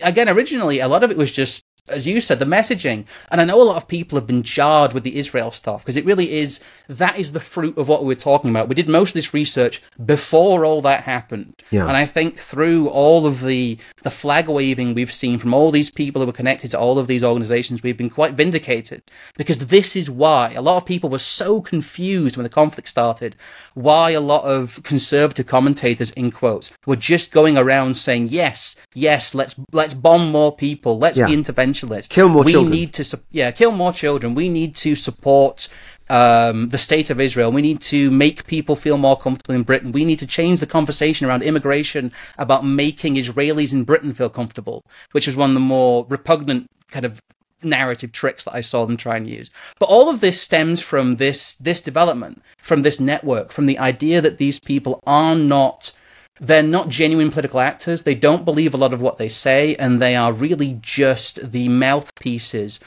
again, originally, a lot of it was just as you said, the messaging. And I know a lot of people have been jarred with the Israel stuff because it really is that is the fruit of what we were talking about. We did most of this research before all that happened. Yeah. And I think through all of the the flag waving we've seen from all these people who were connected to all of these organizations, we've been quite vindicated because this is why a lot of people were so confused when the conflict started, why a lot of conservative commentators in quotes were just going around saying, Yes, yes, let's let's bomb more people, let's yeah. be interventionist. Kill more we children. need to yeah, kill more children. We need to support um, the state of Israel. We need to make people feel more comfortable in Britain. We need to change the conversation around immigration about making Israelis in Britain feel comfortable, which is one of the more repugnant kind of narrative tricks that I saw them try and use. But all of this stems from this this development, from this network, from the idea that these people are not they're not genuine political actors. They don't believe a lot of what they say, and they are really just the mouthpieces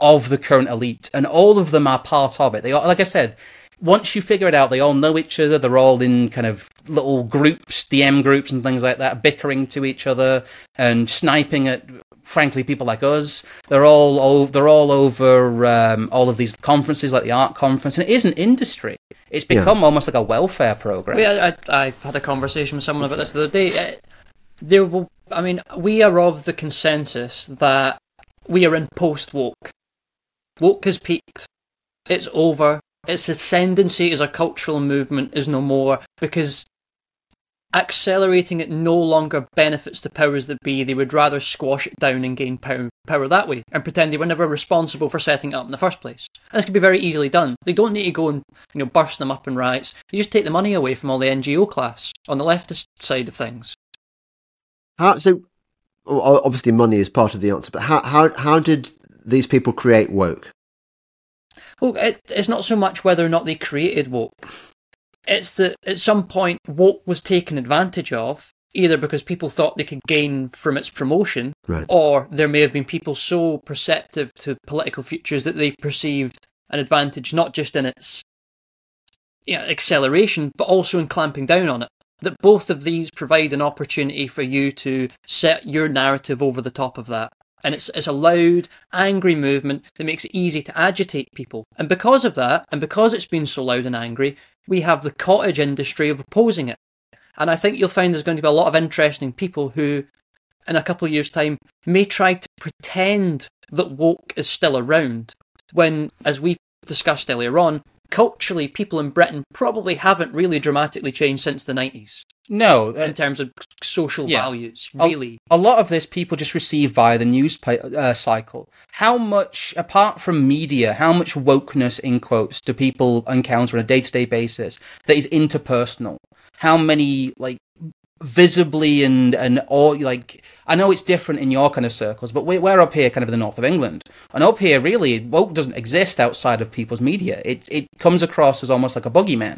of the current elite, and all of them are part of it. They are, like I said, once you figure it out, they all know each other. They're all in kind of little groups, DM groups, and things like that, bickering to each other and sniping at, frankly, people like us. They're all over, they're all over um, all of these conferences, like the art conference, and it is an industry. It's become yeah. almost like a welfare program. Yeah, I, I, had a conversation with someone about this the other day. Uh, there will, I mean, we are of the consensus that we are in post woke Woke has peaked. It's over. Its ascendancy as a cultural movement is no more because accelerating it no longer benefits the powers that be. They would rather squash it down and gain power, that way and pretend they were never responsible for setting it up in the first place. And this can be very easily done. They don't need to go and you know burst them up in riots. They just take the money away from all the NGO class on the leftist side of things. How so? Obviously, money is part of the answer, but how how how did these people create woke? Well, it, it's not so much whether or not they created woke. It's that at some point woke was taken advantage of, either because people thought they could gain from its promotion, right. or there may have been people so perceptive to political futures that they perceived an advantage not just in its you know, acceleration, but also in clamping down on it. That both of these provide an opportunity for you to set your narrative over the top of that and it's, it's a loud, angry movement that makes it easy to agitate people. And because of that, and because it's been so loud and angry, we have the cottage industry of opposing it. And I think you'll find there's going to be a lot of interesting people who, in a couple of years' time, may try to pretend that woke is still around, when, as we discussed earlier on, culturally, people in Britain probably haven't really dramatically changed since the 90s. No, uh, in terms of social yeah. values, really. A, a, lot of this people just receive via the news uh, cycle. How much, apart from media, how much wokeness in quotes do people encounter on a day to day basis that is interpersonal? How many like visibly and and all like I know it's different in your kind of circles, but we're, we're up here, kind of in the north of England, and up here, really, woke doesn't exist outside of people's media. It it comes across as almost like a boogeyman.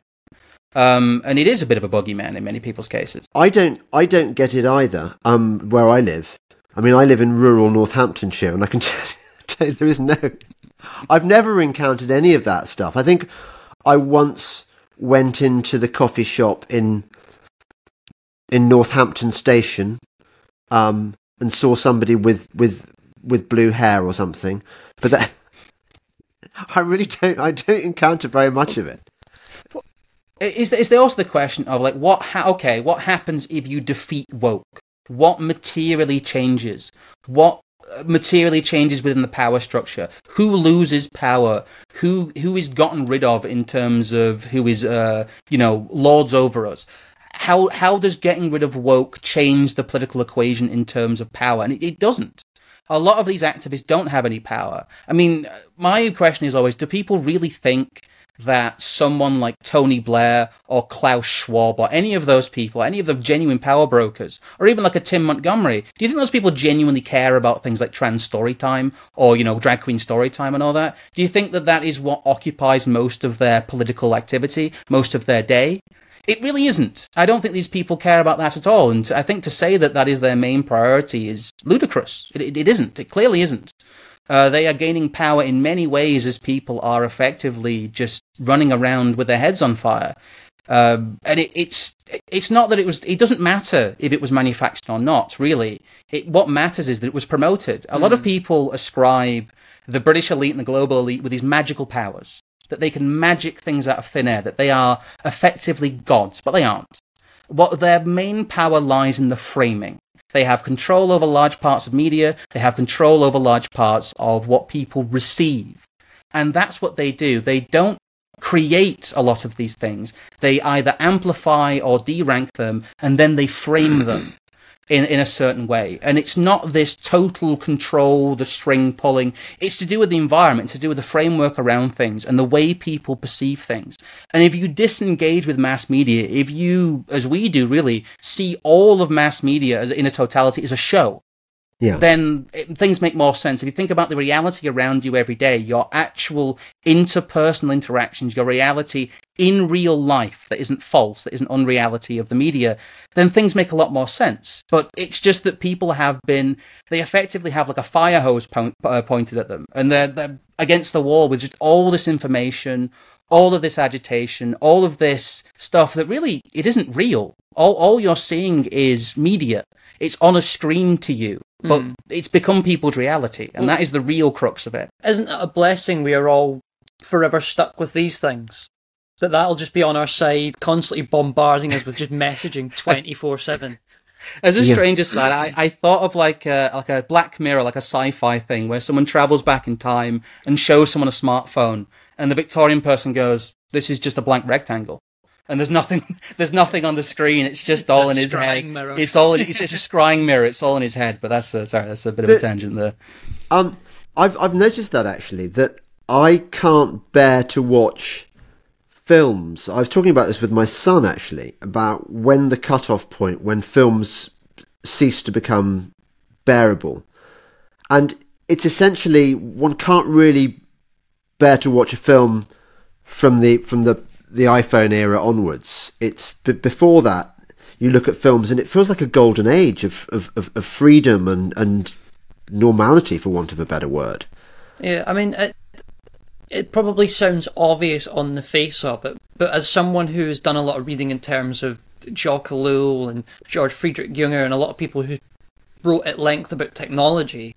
Um, and it is a bit of a bogeyman in many people's cases. I don't, I don't get it either. Um, where I live, I mean, I live in rural Northamptonshire, and I can tell you there is no. I've never encountered any of that stuff. I think I once went into the coffee shop in in Northampton Station, um, and saw somebody with with with blue hair or something, but that. I really don't. I don't encounter very much of it. Is is there also the question of like what? Ha- okay, what happens if you defeat woke? What materially changes? What uh, materially changes within the power structure? Who loses power? Who who is gotten rid of in terms of who is uh you know lords over us? How how does getting rid of woke change the political equation in terms of power? And it, it doesn't. A lot of these activists don't have any power. I mean, my question is always: Do people really think that someone like Tony Blair or Klaus Schwab or any of those people, any of the genuine power brokers, or even like a Tim Montgomerie, do you think those people genuinely care about things like trans story time or, you know, drag queen story time and all that? Do you think that that is what occupies most of their political activity, most of their day? It really isn't. I don't think these people care about that at all. And I think to say that that is their main priority is ludicrous. It, it, it isn't. It clearly isn't. Uh, they are gaining power in many ways as people are effectively just running around with their heads on fire. Um, and it, it's it's not that it was. It doesn't matter if it was manufactured or not. Really, it, what matters is that it was promoted. A mm. lot of hmm. people ascribe the British elite and the global elite with these magical powers that they can magic things out of thin air. That they are effectively gods, but they aren't. What their main power lies in the framing. They have control over large parts of media. They have control over large parts of what people receive. And that's what they do. They don't create a lot of these things. They either amplify or derank them, and then they frame them in, in a certain way. And it's not this total control, the string pulling. It's to do with the environment, to do with the framework around things and the way people perceive things. And if you disengage with mass media, if you, as we do really, see all of mass media as, in a totality as a show, yeah. then it, things make more sense. If you think about the reality around you every day, your actual interpersonal interactions, your reality in real life that isn't false, that isn't unreality of the media, then things make a lot more sense. But it's just that people have been, they effectively have like a fire hose po- uh, pointed at them and they're, they're against the wall with just all this information, all of this agitation, all of this stuff that really, it isn't real. All, all you're seeing is media. It's on a screen to you but mm. it's become people's reality, and well, that is the real crux of it. Isn't it a blessing we are all forever stuck with these things? That that'll just be on our side, constantly bombarding us with just messaging twenty four seven. As a yeah. strange aside, I, I thought of like a, like a Black Mirror, like a sci-fi thing where someone travels back in time and shows someone a smartphone, and the Victorian person goes, "This is just a blank rectangle." And there's nothing there's nothing on the screen. It's just it's all in his head. mirror. it's all it's, it's, a scrying mirror. It's all in his head. But that's a, sorry that's a bit of a tangent there. Um i've i've noticed that actually that i can't bear to watch films. I was talking about this with my son actually about when the cutoff point when films cease to become bearable. And it's essentially one can't really bear to watch a film from the from the the iPhone era onwards. It's but before that you look at films and it feels like a golden age of, of, of, of freedom and, and normality, for want of a better word. Yeah, I mean, it, it probably sounds obvious on the face of it, but as someone who has done a lot of reading in terms of Jacques Ellul and George Friedrich Junger and a lot of people who wrote at length about technology,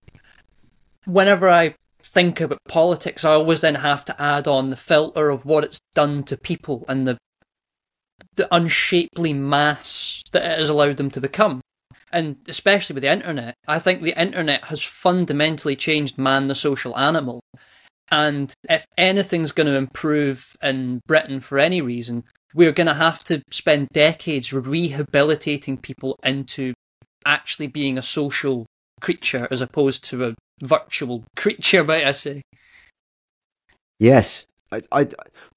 whenever I think about politics, I always then have to add on the filter of what it's done to people and the the unshapely mass that it has allowed them to become. And especially with the internet, I think the internet has fundamentally changed man, the social animal. And if anything's going to improve in Britain for any reason, we're going to have to spend decades rehabilitating people into actually being a social creature as opposed to a virtual creature, might I say? Yes. I, I,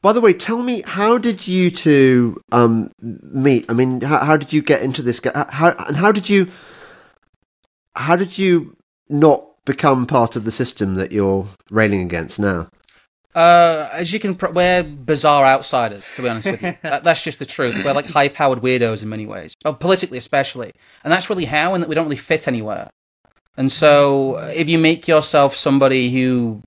by the way, tell me, how did you two um, meet? I mean, how, how did you get into this? How and how did you, how did you not become part of the system that you're railing against now? Uh, as you can, we're bizarre outsiders. To be honest with you, that, that's just the truth. We're like high-powered weirdos in many ways, oh, politically especially, and that's really how, and that we don't really fit anywhere. And so, uh, if you make yourself somebody who,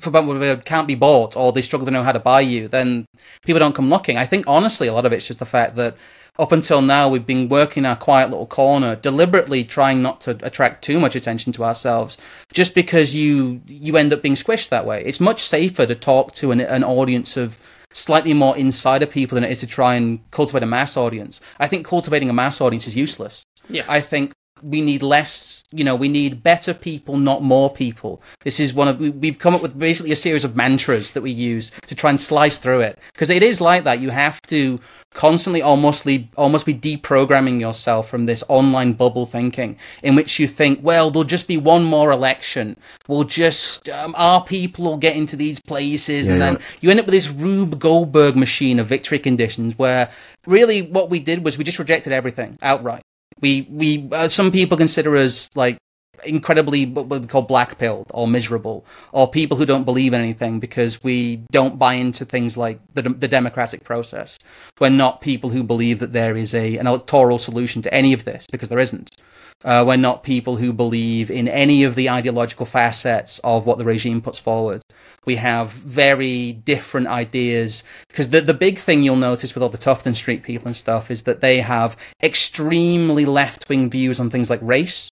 for example, can't be bought or they struggle to know how to buy you, then people don't come looking. I think honestly, a lot of it's just the fact that up until now we've been working our quiet little corner, deliberately trying not to attract too much attention to ourselves, just because you you end up being squished that way. It's much safer to talk to an, an audience of slightly more insider people than it is to try and cultivate a mass audience. I think cultivating a mass audience is useless. Yeah. I think we need less you know we need better people not more people. This is one of we, have come up with basically a series of mantras that we use to try and slice through it. Because it is like that. You have to constantly almost almost be deprogramming yourself from this online bubble thinking in which you think well there'll just be one more election. We'll just um, our people will get into these places yeah. and then you end up with this rube goldberg machine of victory conditions where really what we did was we just rejected everything outright we we uh, some people consider us like incredibly what we call black pilled or miserable or people who don't believe in anything because we don't buy into things like the, the democratic process. We're not people who believe that there is a an electoral solution to any of this because there isn't. Uh, we're not people who believe in any of the ideological facets of what the regime puts forward we have very different ideas because the the big thing you'll notice with all the Tufton Street people and stuff is that they have extremely left wing views on things like race.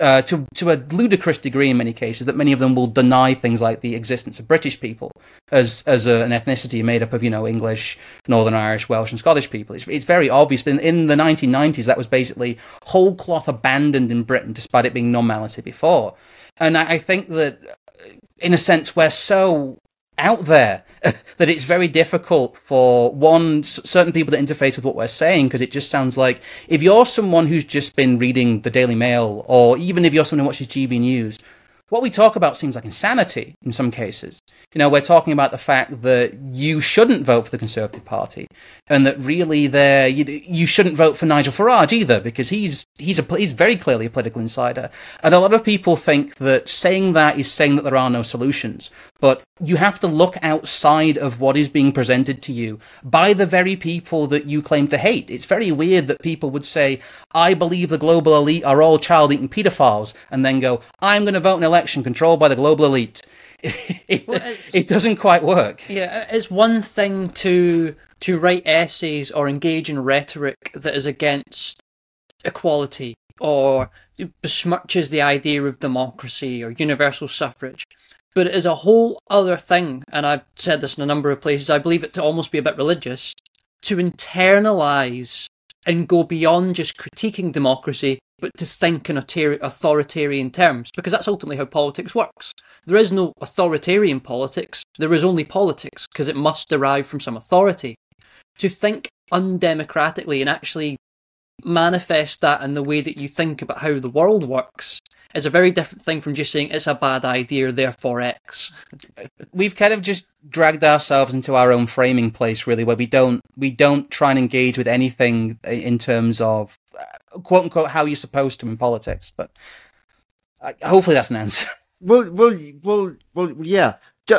Uh, to to a ludicrous degree in many cases that many of them will deny things like the existence of British people as as a, an ethnicity made up of you know English, Northern Irish, Welsh, and Scottish people. It's it's very obvious. But in, in the 1990s, that was basically whole cloth abandoned in Britain, despite it being normality before. And I, I think that in a sense, we're so out there that it's very difficult for one certain people to interface with what we're saying because it just sounds like if you're someone who's just been reading the Daily Mail or even if you're someone who watches GB News, what we talk about seems like insanity in some cases. You know, we're talking about the fact that you shouldn't vote for the Conservative Party, and that really there you, you shouldn't vote for Nigel Farage either because he's he's a he's very clearly a political insider. And a lot of people think that saying that is saying that there are no solutions. But you have to look outside of what is being presented to you by the very people that you claim to hate. It's very weird that people would say, I believe the global elite are all child eating pedophiles, and then go, I'm going to vote in an election controlled by the global elite. it, well, it doesn't quite work. Yeah, it's one thing to to write essays or engage in rhetoric that is against equality or besmirches the idea of democracy or universal suffrage but it is a whole other thing, and I've said this in a number of places, I believe it to almost be a bit religious, to internalize and go beyond just critiquing democracy, but to think in authoritarian terms, because that's ultimately how politics works. There is no authoritarian politics, there is only politics, because it must derive from some authority. To think undemocratically and actually manifest that in the way that you think about how the world works is a very different thing from just saying it's a bad idea, therefore X. We've kind of just dragged ourselves into our own framing place, really, where we don't we don't try and engage with anything in terms of uh, quote unquote how you're supposed to in politics. But uh, hopefully that's an answer. Well, well, well, well, yeah.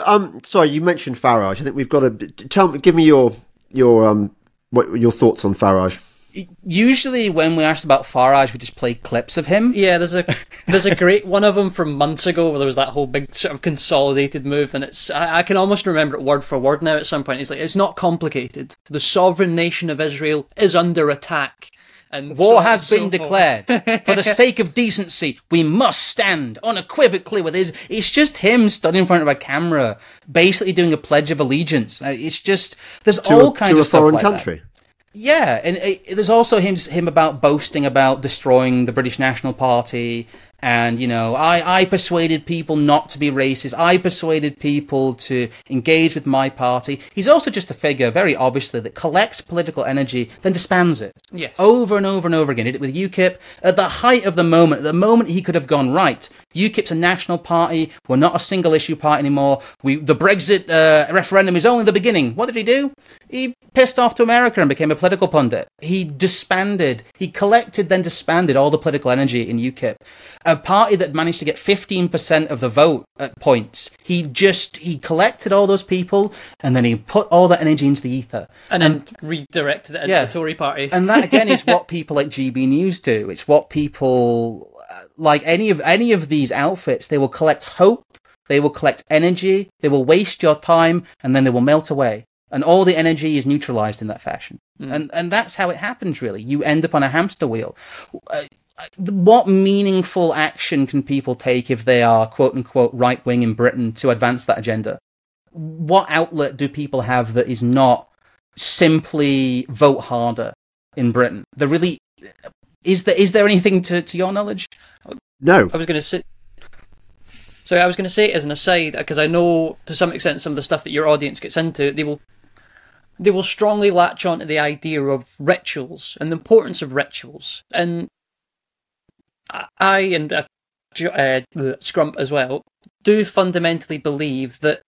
Um, sorry, you mentioned Farage. I think we've got to tell. Give me your your um what your thoughts on Farage usually when we asked about Farage, we just play clips of him. Yeah, there's a there's a great one of them from months ago where there was that whole big sort of consolidated move, and it's I, I can almost remember it word for word now. At some point, it's like it's not complicated. The sovereign nation of Israel is under attack. And war so has been so declared. For the sake of decency, we must stand unequivocally with his. It's just him stood in front of a camera, basically doing a pledge of allegiance. Uh, it's just there's to all a, kinds of stuff foreign like country. That. Yeah, and it, there's also him him about boasting about destroying the British National Party and, you know, I, I persuaded people not to be racist. I persuaded people to engage with my party. He's also just a figure, very obviously, that collects political energy, then disbands it. Yes. Over and over and over again. He did it with UKIP. At the height of the moment, the moment he could have gone, right, UKIP's a national party. We're not a single issue party anymore. We, the Brexit uh, referendum is only the beginning. What did he do? He pissed off to America and became a political pundit. He disbanded, he collected, then disbanded all the political energy in UKIP a party that managed to get 15% of the vote at points. He just, he collected all those people and then he put all that energy into the ether. And, and then redirected it yeah, the Tory party. and that again is what people like GB News do. It's what people, uh, like any of, any of these outfits, they will collect hope, they will collect energy, they will waste your time, and then they will melt away and all the energy is neutralized in that fashion. Mm. And and that's how it happens really. You end up on a hamster wheel. Uh, what meaningful action can people take if they are quote unquote right wing in Britain to advance that agenda? What outlet do people have that is not simply vote harder in Britain? The really Is there is there anything to, to your knowledge? No. I was going to say. So I was going to say as an aside because I know to some extent some of the stuff that your audience gets into, they will they will strongly latch on to the idea of rituals and the importance of rituals. And I and uh, uh, Scrump as well do fundamentally believe that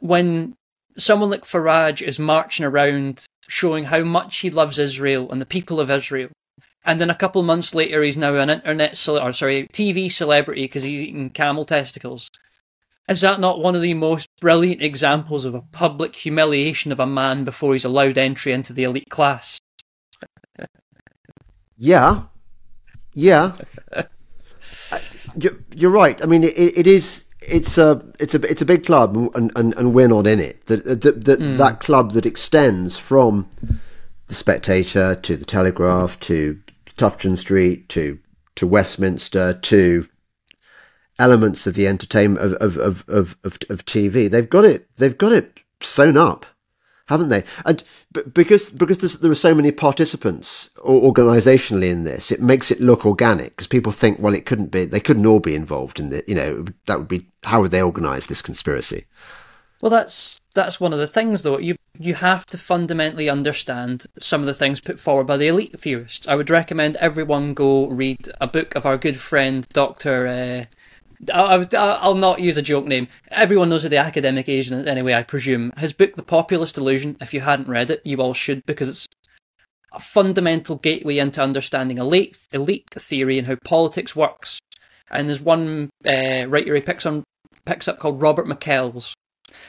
when someone like Farage is marching around showing how much he loves Israel and the people of Israel, and then a couple months later he's now an internet or sorry TV celebrity because he's eating camel testicles. Is that not one of the most brilliant examples of a public humiliation of a man before he's allowed entry into the elite class? yeah, yeah. you're right. I mean, it, it is. It's a it's a it's a big club, and, and, and we're not in it. That that that, mm. that club that extends from the Spectator to the Telegraph to Tufton Street to to Westminster to elements of the entertainment of of, of, of, of, of TV. They've got it. They've got it sewn up, haven't they? And because because there are so many participants organisationally in this, it makes it look organic. Because people think, well, it couldn't be. They couldn't all be involved in the. You know, that would be how would they organise this conspiracy? Well, that's that's one of the things, though. You you have to fundamentally understand some of the things put forward by the elite theorists. I would recommend everyone go read a book of our good friend Doctor. Uh, I'll, not use a joke name. Everyone knows who the Academic Agent is anyway, I presume. His book, The Populist Delusion, if you hadn't read it, you all should because it's a fundamental gateway into understanding elite, elite theory and how politics works. And there's one uh, writer he picks on picks up called Robert Michels,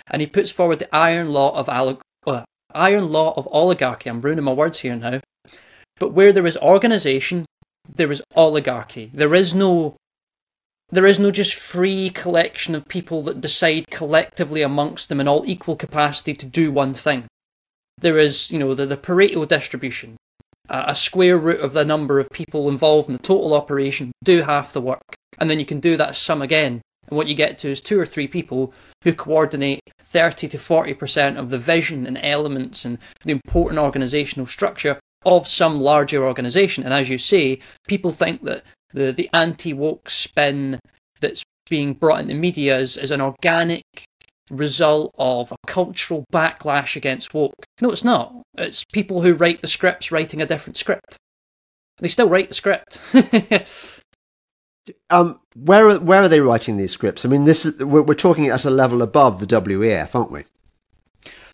and he puts forward the iron law of uh, iron law of oligarchy. I'm ruining my words here now. But where there is organization, there is oligarchy. There is no there is no just free collection of people that decide collectively amongst them in all equal capacity to do one thing. There is, you know, the, the Pareto distribution. Uh, a square root of the number of people involved in the total operation do half the work. And then you can do that sum again. And what you get to is two or three people who coordinate 30 to 40% of the vision and elements and the important organizational structure of some larger organization. And as you say, people think that the the anti woke spin that's being brought in the media is, is an organic result of a cultural backlash against woke. No, it's not. It's people who write the scripts writing a different script. They still write the script. um, where are, where are they writing these scripts? I mean, this is, we're, we're talking at a level above the WEF, aren't we?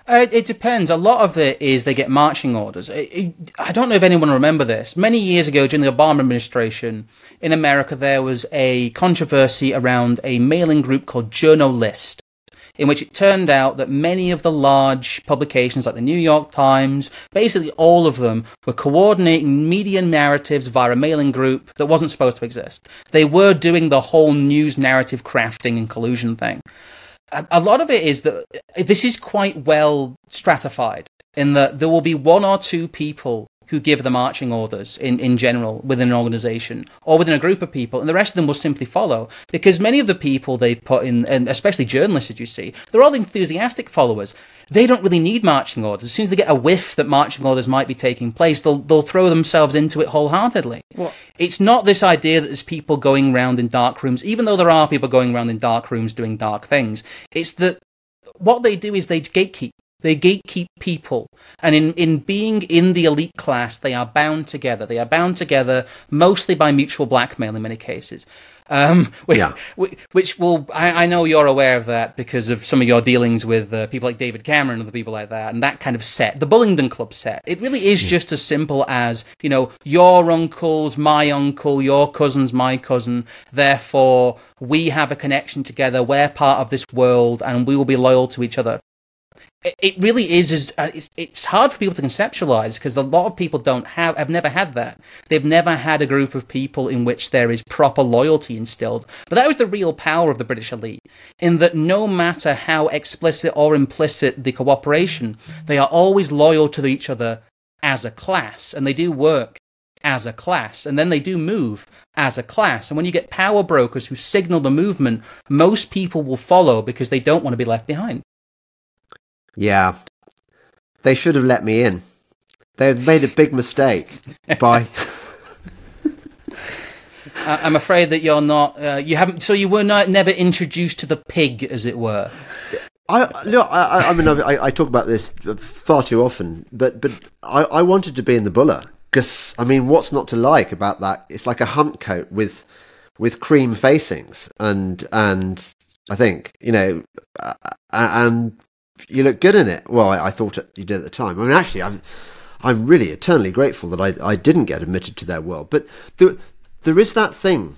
Uh, it depends. A lot of it is they get marching orders. It, it, I don't know if anyone remember this. Many years ago, during the Obama administration in America, there was a controversy around a mailing group called JournoList, in which it turned out that many of the large publications, like the New York Times, basically all of them, were coordinating media narratives via a mailing group that wasn't supposed to exist. They were doing the whole news narrative crafting and collusion thing a lot of it is that this is quite well stratified in that there will be one or two people who give the marching orders in, in general within an organization or within a group of people, and the rest of them will simply follow. Because many of the people they put in, and especially journalists, as you see, they're all enthusiastic followers they don't really need marching orders. As soon as they get a whiff that marching orders might be taking place, they'll they'll throw themselves into it wholeheartedly. What? It's not this idea that there's people going around in dark rooms, even though there are people going around in dark rooms doing dark things. It's that what they do is they gatekeep. They gatekeep people. And in, in being in the elite class, they are bound together. They are bound together mostly by mutual blackmail in many cases. Um, which, yeah. which will, I, I, know you're aware of that because of some of your dealings with uh, people like David Cameron and other people like that, and that kind of set, the Bullingdon Club set. It really is just as simple as, you know, your uncle's my uncle, your cousin's my cousin, therefore we have a connection together, we're part of this world, and we will be loyal to each other it really is is uh, it's, it's hard for people to conceptualize because a lot of people don't have have never had that. They've never had a group of people in which there is proper loyalty instilled. But that was the real power of the british elite in that no matter how explicit or implicit the cooperation they are always loyal to each other as a class and they do work as a class and then they do move as a class. And when you get power brokers who signal the movement most people will follow because they don't want to be left behind yeah. They should have let me in. They've made a big mistake by. I'm afraid that you're not. Uh, you haven't. So you were not never introduced to the pig, as it were. I look. I, I mean, I, I, talk about this far too often, but but I, I wanted to be in the Buller because I mean, what's not to like about that? It's like a hunt coat with with cream facings, and and I think you know, and you look good in it. Well, I, I thought it, you did at the time. I mean, actually, I'm I'm really eternally grateful that I I didn't get admitted to their world. But there there is that thing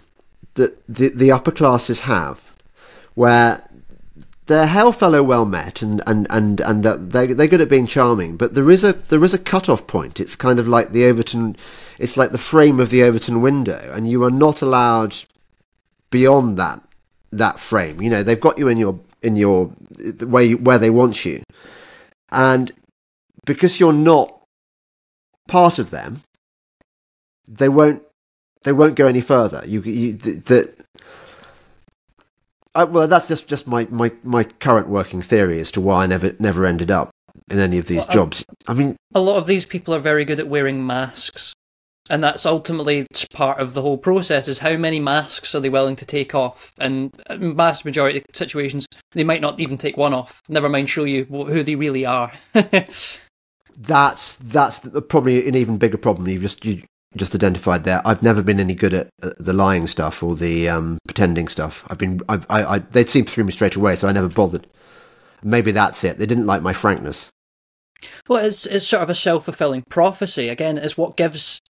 that the the upper classes have, where they're hail fellow well met and and and and that they they're good at being charming but there is a there is a cut off point it's kind of like the Overton it's like the frame of the Overton window and you are not allowed beyond that that frame you know they've got you in your in your the way where they want you. And because you're not part of them they won't they won't go any further. You you that uh, well, that's just, just my, my, my current working theory as to why I never never ended up in any of these well, jobs. I, I mean, a lot of these people are very good at wearing masks, and that's ultimately part of the whole process. Is how many masks are they willing to take off? And vast majority of situations, they might not even take one off. Never mind show you who they really are. that's that's probably an even bigger problem. You've just you just identified there. I've never been any good at the lying stuff or the um, pretending stuff. I've been, I, I, I, they'd seem through me straight away, so I never bothered. Maybe that's it. They didn't like my frankness. Well, it's it's sort of a self fulfilling prophecy. Again, it's what gives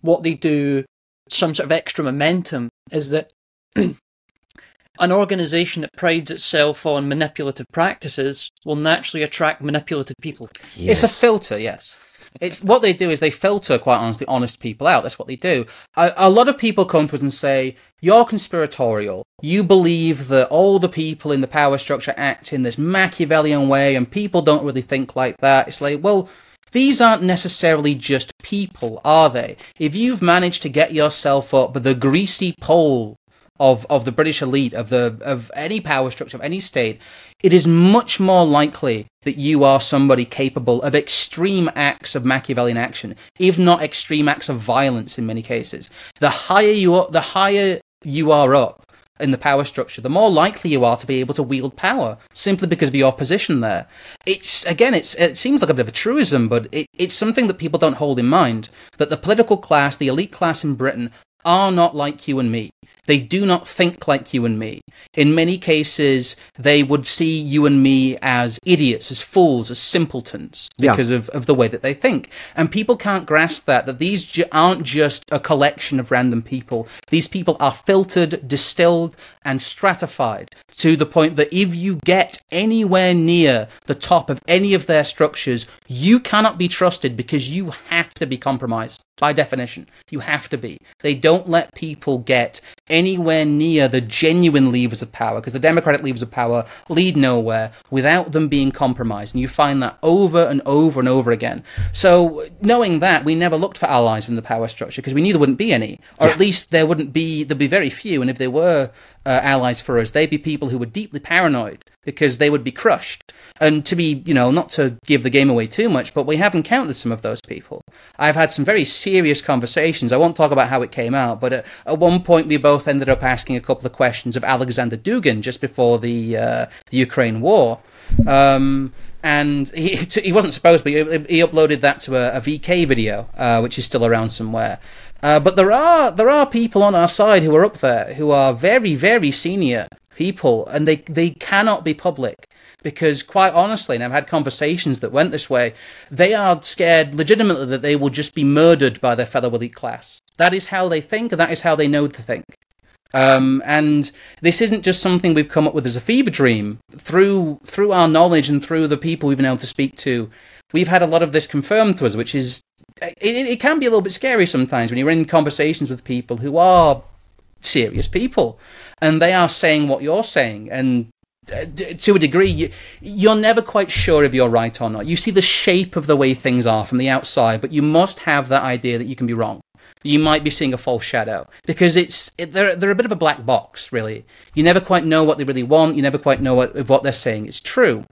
what they do some sort of extra momentum. Is that an organization that prides itself on manipulative practices will naturally attract manipulative people. Yes. It's a filter, yes. It's what they do is they filter, quite honestly, honest people out. That's what they do. A, a, lot of people come to us and say, "You're conspiratorial. You believe that all the people in the power structure act in this Machiavellian way, and people don't really think like that." It's like, well. These aren't necessarily just people, are they? If you've managed to get yourself up the greasy pole of, of the British elite, of the of any power structure, of any state, it is much more likely that you are somebody capable of extreme acts of Machiavellian action, if not extreme acts of violence in many cases. The higher you are, the higher you are up in the power structure, the more likely you are to be able to wield power, simply because of your position there. It's again, it's it seems like a bit of a truism, but it, it's something that people don't hold in mind. That the political class, the elite class in Britain, are not like you and me. They do not think like you and me. In many cases, they would see you and me as idiots, as fools, as simpletons because yeah. of, of the way that they think. And people can't grasp that, that these ju- aren't just a collection of random people. These people are filtered, distilled, and stratified to the point that if you get anywhere near the top of any of their structures, you cannot be trusted because you have to be compromised by definition. You have to be. They don't let people get anywhere near the genuine levers of power because the democratic levers of power lead nowhere without them being compromised. And you find that over and over and over again. So, knowing that, we never looked for allies from the power structure because we knew there wouldn't be any, or yeah. at least there wouldn't be, there'd be very few. And if there were uh, allies for us, they'd be people who were deeply paranoid because they would be crushed. And to be, you know, not to give the game away too much, but we have encountered some of those people. I've had some very serious conversations. I won't talk about how it came out, but at, at one point we both ended up asking a couple of questions of Alexander Dugin just before the, uh, the Ukraine war. Um, and he he wasn't supposed to, but he, uploaded that to a, a VK video, uh, which is still around somewhere. Uh, but there are there are people on our side who are up there who are very very senior people, and they they cannot be public because quite honestly, and I've had conversations that went this way, they are scared legitimately that they will just be murdered by their fellow elite class. That is how they think, and that is how they know to think. Um, and this isn't just something we've come up with as a fever dream. Through through our knowledge and through the people we've been able to speak to, we've had a lot of this confirmed to us, which is it, it can be a little bit scary sometimes when you're in conversations with people who are serious people and they are saying what you're saying and uh, to a degree, you, are never quite sure if you're right or not. You see the shape of the way things are from the outside, but you must have that idea that you can be wrong. You might be seeing a false shadow because it's it, they're they're a bit of a black box, really. You never quite know what they really want. You never quite know what what they're saying is true.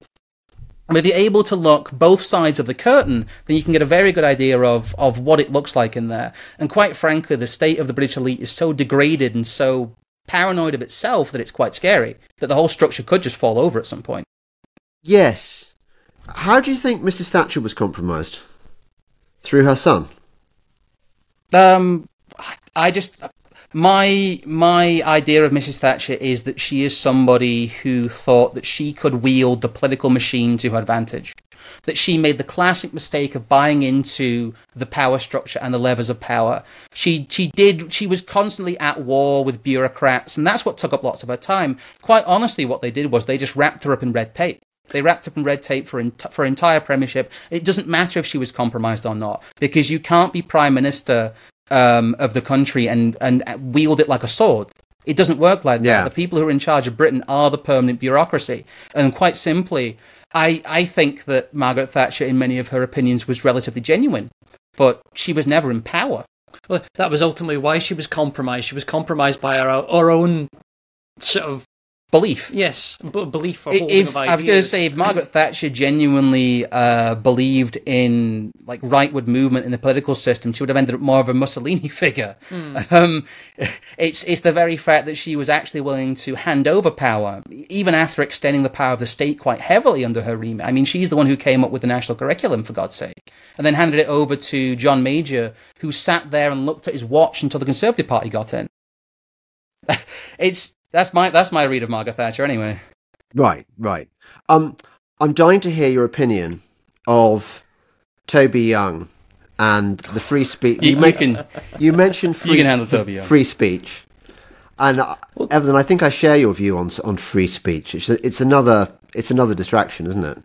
And if you're able to look both sides of the curtain, then you can get a very good idea of, of what it looks like in there. And quite frankly, the state of the British elite is so degraded and so paranoid of itself that it's quite scary, that the whole structure could just fall over at some point. Yes. How do you think Mrs. Thatcher was compromised? Through her son? Um, I just my my idea of Mrs. Thatcher is that she is somebody who thought that she could wield the political machine to her advantage. That she made the classic mistake of buying into the power structure and the levers of power. She she did she was constantly at war with bureaucrats, and that's what took up lots of her time. Quite honestly, what they did was they just wrapped her up in red tape. They wrapped up in red tape for for entire premiership. It doesn't matter if she was compromised or not, because you can't be prime minister um, of the country and and wield it like a sword. It doesn't work like that. The people who are in charge of Britain are the permanent bureaucracy, and quite simply, I I think that Margaret Thatcher, in many of her opinions, was relatively genuine, but she was never in power. Well, that was ultimately why she was compromised. She was compromised by her, her own sort of Belief. yes b- belief or I- holding if I was going to say, if Margaret Thatcher genuinely uh, believed in like rightward movement in the political system, she would have ended up more of a Mussolini figure. Um, it's it's the very fact that she was actually willing to hand over power, even after extending the power of the state quite heavily under her remit. I mean, she's the one who came up with the national curriculum, for God's sake, and then handed it over to John Major, who sat there and looked at his watch until the Conservative Party got in. it's that's my that's my read of Margaret Thatcher, anyway. Right, right. Um, I'm dying to hear your opinion of Toby Young and the free speech. You, you men- can you mentioned free, can handle Toby Young. free speech, and uh, Evelyn, I think I share your view on on free speech. It's, it's another it's another distraction, isn't it?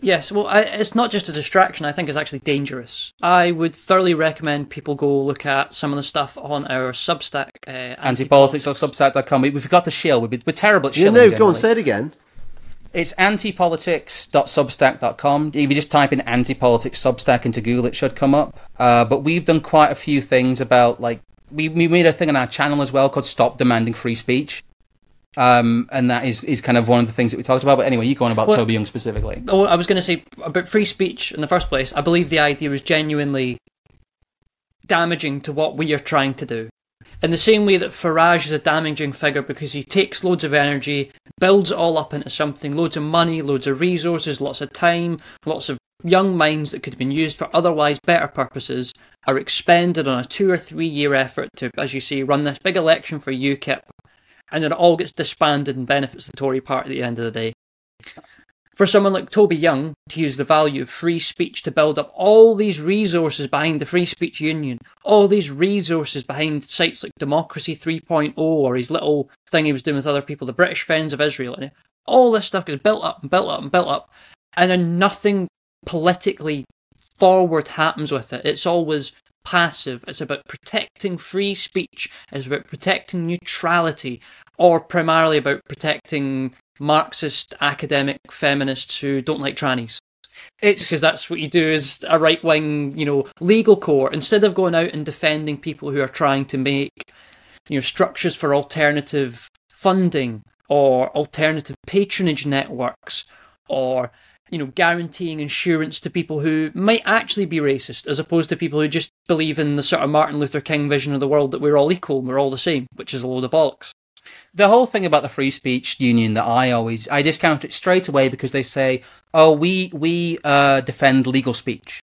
Yes, well, I, it's not just a distraction. I think it's actually dangerous. I would thoroughly recommend people go look at some of the stuff on our Substack. Uh, antipolitics or substack.com. We, we forgot to shill. We're, we're terrible at Yeah, shilling. no, go on, say it again. It's antipolitics.substack.com. If you just type in antipolitics substack into Google, it should come up. Uh, but we've done quite a few things about, like, we, we made a thing on our channel as well called Stop Demanding Free Speech. Um, and that is, is kind of one of the things that we talked about. But anyway, you go on about Well- Toby Young specifically. Oh, I was going to say about free speech in the first place. I believe the idea is genuinely damaging to what we are trying to do. In the same way that Farage is a damaging figure because he takes loads of energy, builds it all up into something, loads of money, loads of resources, lots of time, lots of young minds that could have been used for otherwise better purposes are expended on a two or three year effort to, as you say, run this big election for UKIP, and then it all gets disbanded and benefits the Tory party at the end of the day for someone like Toby Young to use the value of free speech to build up all these resources behind the Free Speech Union, all these resources behind sites like Democracy 3.0 or his little thing he was doing with other people, the British Friends of Israel, and all this stuff gets built up and built up and built up, and then nothing politically forward happens with it. It's always passive. It's about protecting free speech. It's about protecting neutrality, or primarily about protecting Marxist academic feminists who don't like trannies. It's Because that's what you do as a right wing, you know, legal court. Instead of going out and defending people who are trying to make, you know, structures for alternative funding or alternative patronage networks or you know, guaranteeing insurance to people who might actually be racist, as opposed to people who just believe in the sort of Martin Luther King vision of the world that we're all equal and we're all the same, which is a load of bollocks. the whole thing about the free speech union that I always I discount it straight away because they say, "Oh, we we uh, defend legal speech."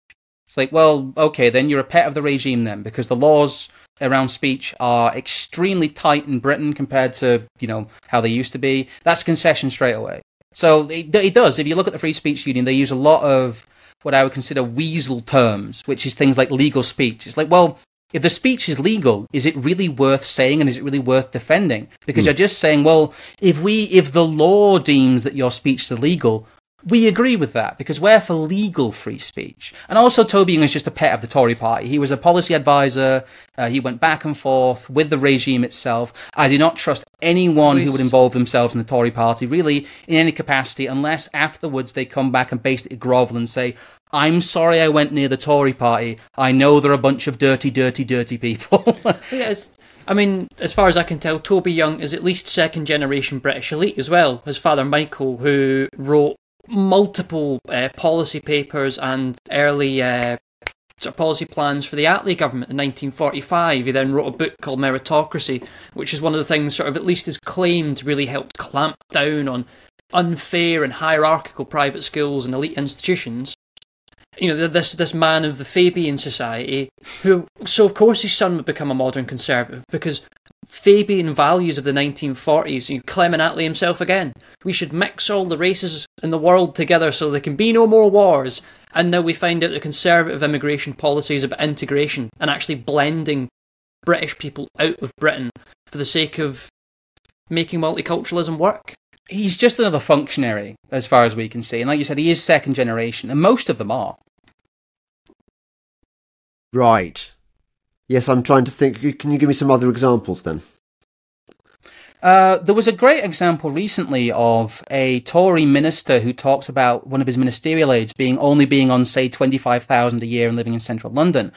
It's like, well, okay, then you're a pet of the regime then, because the laws around speech are extremely tight in Britain compared to you know how they used to be. That's concession straight away. So it, it does. If you look at the free speech union, they use a lot of what I would consider weasel terms, which is things like legal speech. It's like, well, if the speech is legal, is it really worth saying and is it really worth defending? Because hmm. you're just saying, well, if we, if the law deems that your speech is illegal, we agree with that because we're for legal free speech. And also, Toby Young is just a pet of the Tory party. He was a policy advisor. Uh, he went back and forth with the regime itself. I do not trust anyone who would involve themselves in the Tory party, really, in any capacity, unless afterwards they come back and basically grovel and say, I'm sorry I went near the Tory party. I know they're a bunch of dirty, dirty, dirty people. It's, I mean, as far as I can tell, Toby Young is at least second generation British elite as well. His father Michael, who wrote multiple uh, policy papers and early uh, sort of policy plans for the Attlee government in 1945. He then wrote a book called Meritocracy, which is one of the things, sort of at least his claimed, really helped clamp down on unfair and hierarchical private schools and elite institutions. You know, this this man of the Fabian Society, who so of course his son would become a modern conservative because Fabian values of the 1940s. You know, Clement Attlee himself again. We should mix all the races in the world together so there can be no more wars. And now we find out the conservative immigration policies about integration and actually blending British people out of Britain for the sake of making multiculturalism work he's just another functionary as far as we can see. And like you said, he is second generation, and most of them are. Right. Yes, I'm trying to think. Can you give me some other examples then? Uh, there was a great example recently of a Tory minister who talks about one of his ministerial aides being only being on, say, twenty five thousand a year and living in central London.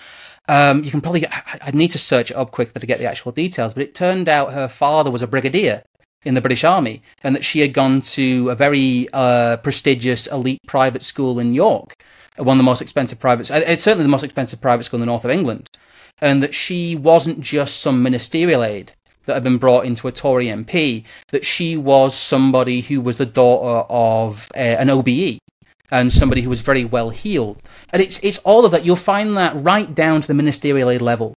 Um, you can probably get, I need to search it up quickly to get the actual details, but it turned out her father was a brigadier in the British Army, and that she had gone to a very uh, prestigious elite private school in York, one of the most expensive private, uh, it's certainly the most expensive private school in the north of England, and that she wasn't just some ministerial aide that had been brought into a Tory MP, that she was somebody who was the daughter of uh, an OBE and somebody who was very well heeled. And it's it's all of that. You'll find that right down to the ministerial aid level.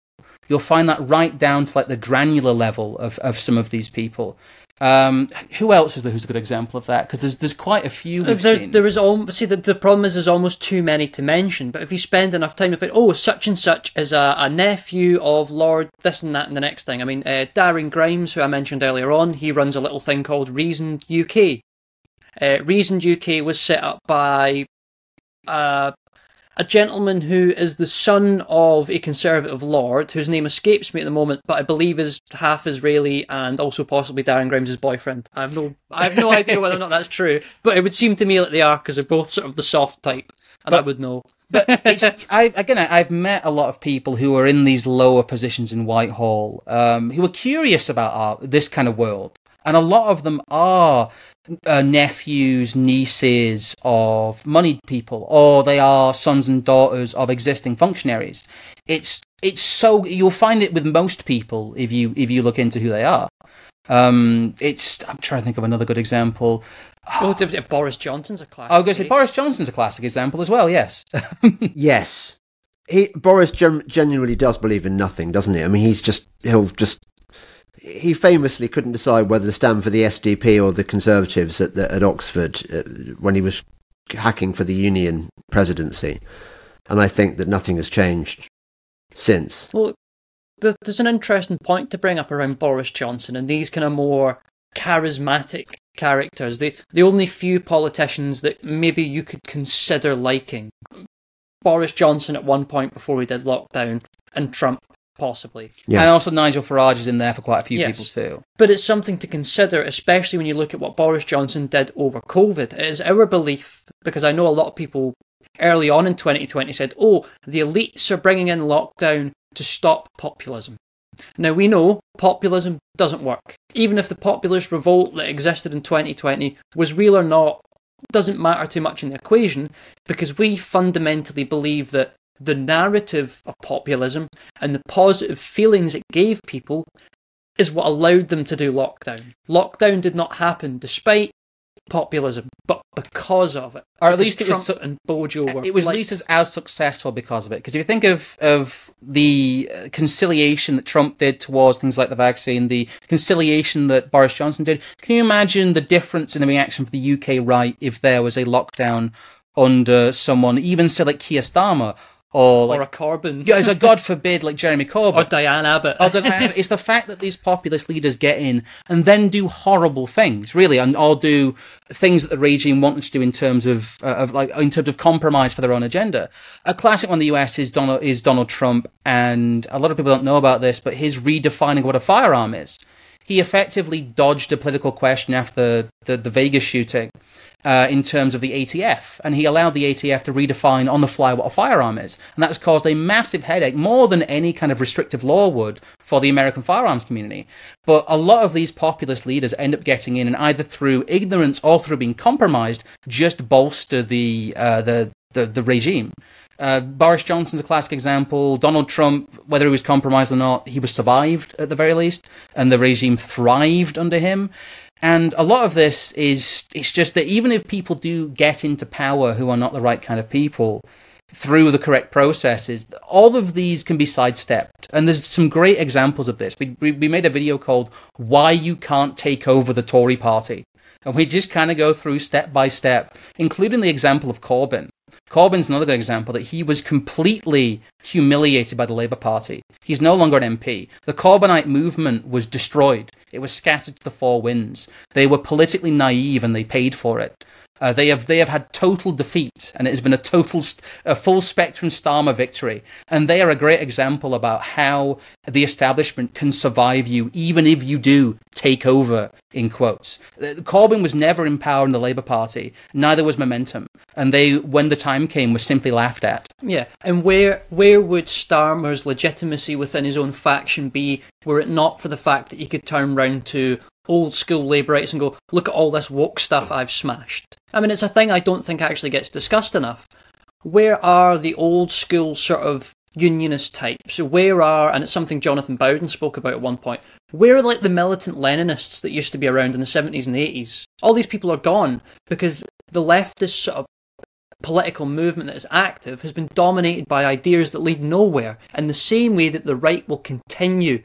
You'll find that right down to like the granular level of, of some of these people. Um, who else is there who's a good example of that? Because there's there's quite a few we've there, seen. There is all see the, the problem is there's almost too many to mention. But if you spend enough time with it, oh, such and such is a, a nephew of Lord this and that and the next thing. I mean, uh, Darren Grimes, who I mentioned earlier on, he runs a little thing called Reasoned UK. Uh, Reasoned UK was set up by uh, a gentleman who is the son of a conservative lord, whose name escapes me at the moment, but I believe is half Israeli and also possibly Darren Grimes' boyfriend. I have no, I have no idea whether or not that's true, but it would seem to me like they are because they're both sort of the soft type, and but, I would know. but it's, I, again, I, have met a lot of people who are in these lower positions in Whitehall, um, who are curious about our, this kind of world, and a lot of them are uh, nephews, nieces of moneyed people, or they are sons and daughters of existing functionaries. It's it's so you'll find it with most people if you if you look into who they are. Um, it's I'm trying to think of another good example. Oh, Boris Johnson's a classic. I was going to say Boris Johnson's a classic example as well. Yes. yes. He Boris gen- genuinely does believe in nothing, doesn't he? I mean, he's just he'll just he famously couldn't decide whether to stand for the SDP or the Conservatives at, the, at Oxford uh, when he was hacking for the Union presidency. And I think that nothing has changed since. Well, there's an interesting point to bring up around Boris Johnson and these kind of more charismatic characters. The the only few politicians that maybe you could consider liking. Boris Johnson at one point before we did lockdown, and Trump possibly. Yeah. And also Nigel Farage is in there for quite a few yes. people too. But it's something to consider, especially when you look at what Boris Johnson did over COVID. It is our belief, because I know a lot of people early on in 2020 said, oh, the elites are bringing in lockdown to stop populism. Now we know populism doesn't work. Even if the populist revolt that existed in 2020 was real or not, doesn't matter too much in the equation because we fundamentally believe that the narrative of populism and the positive feelings it gave people is what allowed them to do lockdown. Lockdown did not happen despite populism, but because of it, or at least it Trump was so, and Bojo were it was like, at least as, as successful because of it. Because if you think of of the uh, conciliation that Trump did towards things like the vaccine, the conciliation that Boris Johnson did, can you imagine the difference in the reaction for the UK right if there was a lockdown under someone, even say like Keir Starmer or like, or a Corbyn. Yeah, it's a God forbid, like Jeremy Corbyn or Diane Abbott. or Diane. It's the fact that these populist leaders get in and then do horrible things, really, and or do things that the regime want them to do in terms of uh, of like in terms of compromise for their own agenda. A classic one in the US is Donald is Donald Trump, and a lot of people don't know about this, but his redefining what a firearm is. he effectively dodged a political question after the, the, the Vegas shooting uh, in terms of the ATF, and he allowed the ATF to redefine on the fly what a firearm is. And that's caused a massive headache, more than any kind of restrictive law would for the American firearms community. But a lot of these populist leaders end up getting in, and either through ignorance or through being compromised, just bolster the uh, the, the the regime. Uh, Boris Johnson's a classic example. Donald Trump, whether he was compromised or not, he was survived at the very least, and the regime thrived under him. And a lot of this is it's just that even if people do get into power who are not the right kind of people through the correct processes, all of these can be sidestepped. And there's some great examples of this. We, we, we made a video called Why You Can't Take Over the Tory Party. And we just kind of go through step by step, including the example of Corbyn. Corbyn's another good example that he was completely humiliated by the Labour Party. He's no longer an MP. The Corbynite movement was destroyed. It was scattered to the four winds. They were politically naive and they paid for it. Uh, they have they have had total defeat, and it has been a total, a full spectrum Starmer victory. And they are a great example about how the establishment can survive you, even if you do take over. In quotes, Corbyn was never in power in the Labour Party. Neither was Momentum, and they, when the time came, were simply laughed at. Yeah, and where where would Starmer's legitimacy within his own faction be were it not for the fact that he could turn round to old school Labourites and go, look at all this woke stuff I've smashed. I mean, it's a thing I don't think actually gets discussed enough. Where are the old school sort of unionist types? So where are, and it's something Jonathan Bowden spoke about at one point, where are like the militant Leninists that used to be around in the 70s and 80s? All these people are gone because the leftist sort of political movement that is active has been dominated by ideas that lead nowhere, in the same way that the right will continue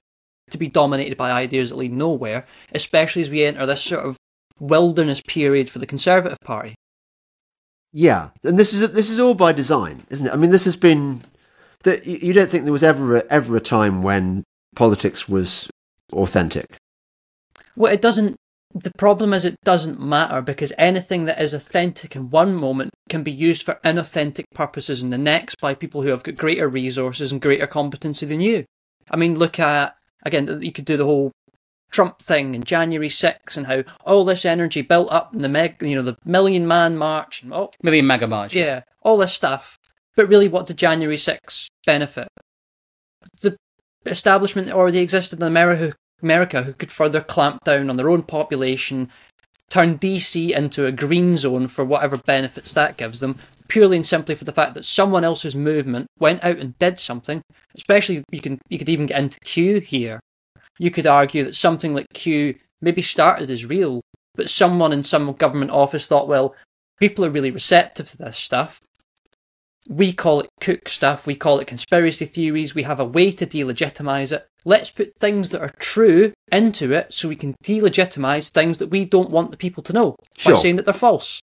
to be dominated by ideas that lead nowhere, especially as we enter this sort of wilderness period for the Conservative Party. Yeah, and this is this is all by design, isn't it? I mean, this has been that you don't think there was ever a, ever a time when politics was authentic. Well, it doesn't. The problem is, it doesn't matter because anything that is authentic in one moment can be used for inauthentic purposes in the next by people who have got greater resources and greater competency than you. I mean, look at again. You could do the whole Trump thing and January 6 and how all this energy built up in the meg, you know, the Million Man March and oh, Million MAGA March. Yeah, all this stuff. But really, what did January 6 benefit? The establishment that already existed in America, who could further clamp down on their own population, turn DC into a green zone for whatever benefits that gives them, purely and simply for the fact that someone else's movement went out and did something. Especially, you can you could even get into Q here, you could argue that something like Q maybe started as real, but someone in some government office thought, well, people are really receptive to this stuff. We call it cook stuff, we call it conspiracy theories, we have a way to delegitimize it. Let's put things that are true into it so we can delegitimize things that we don't want the people to know sure. by saying that they're false.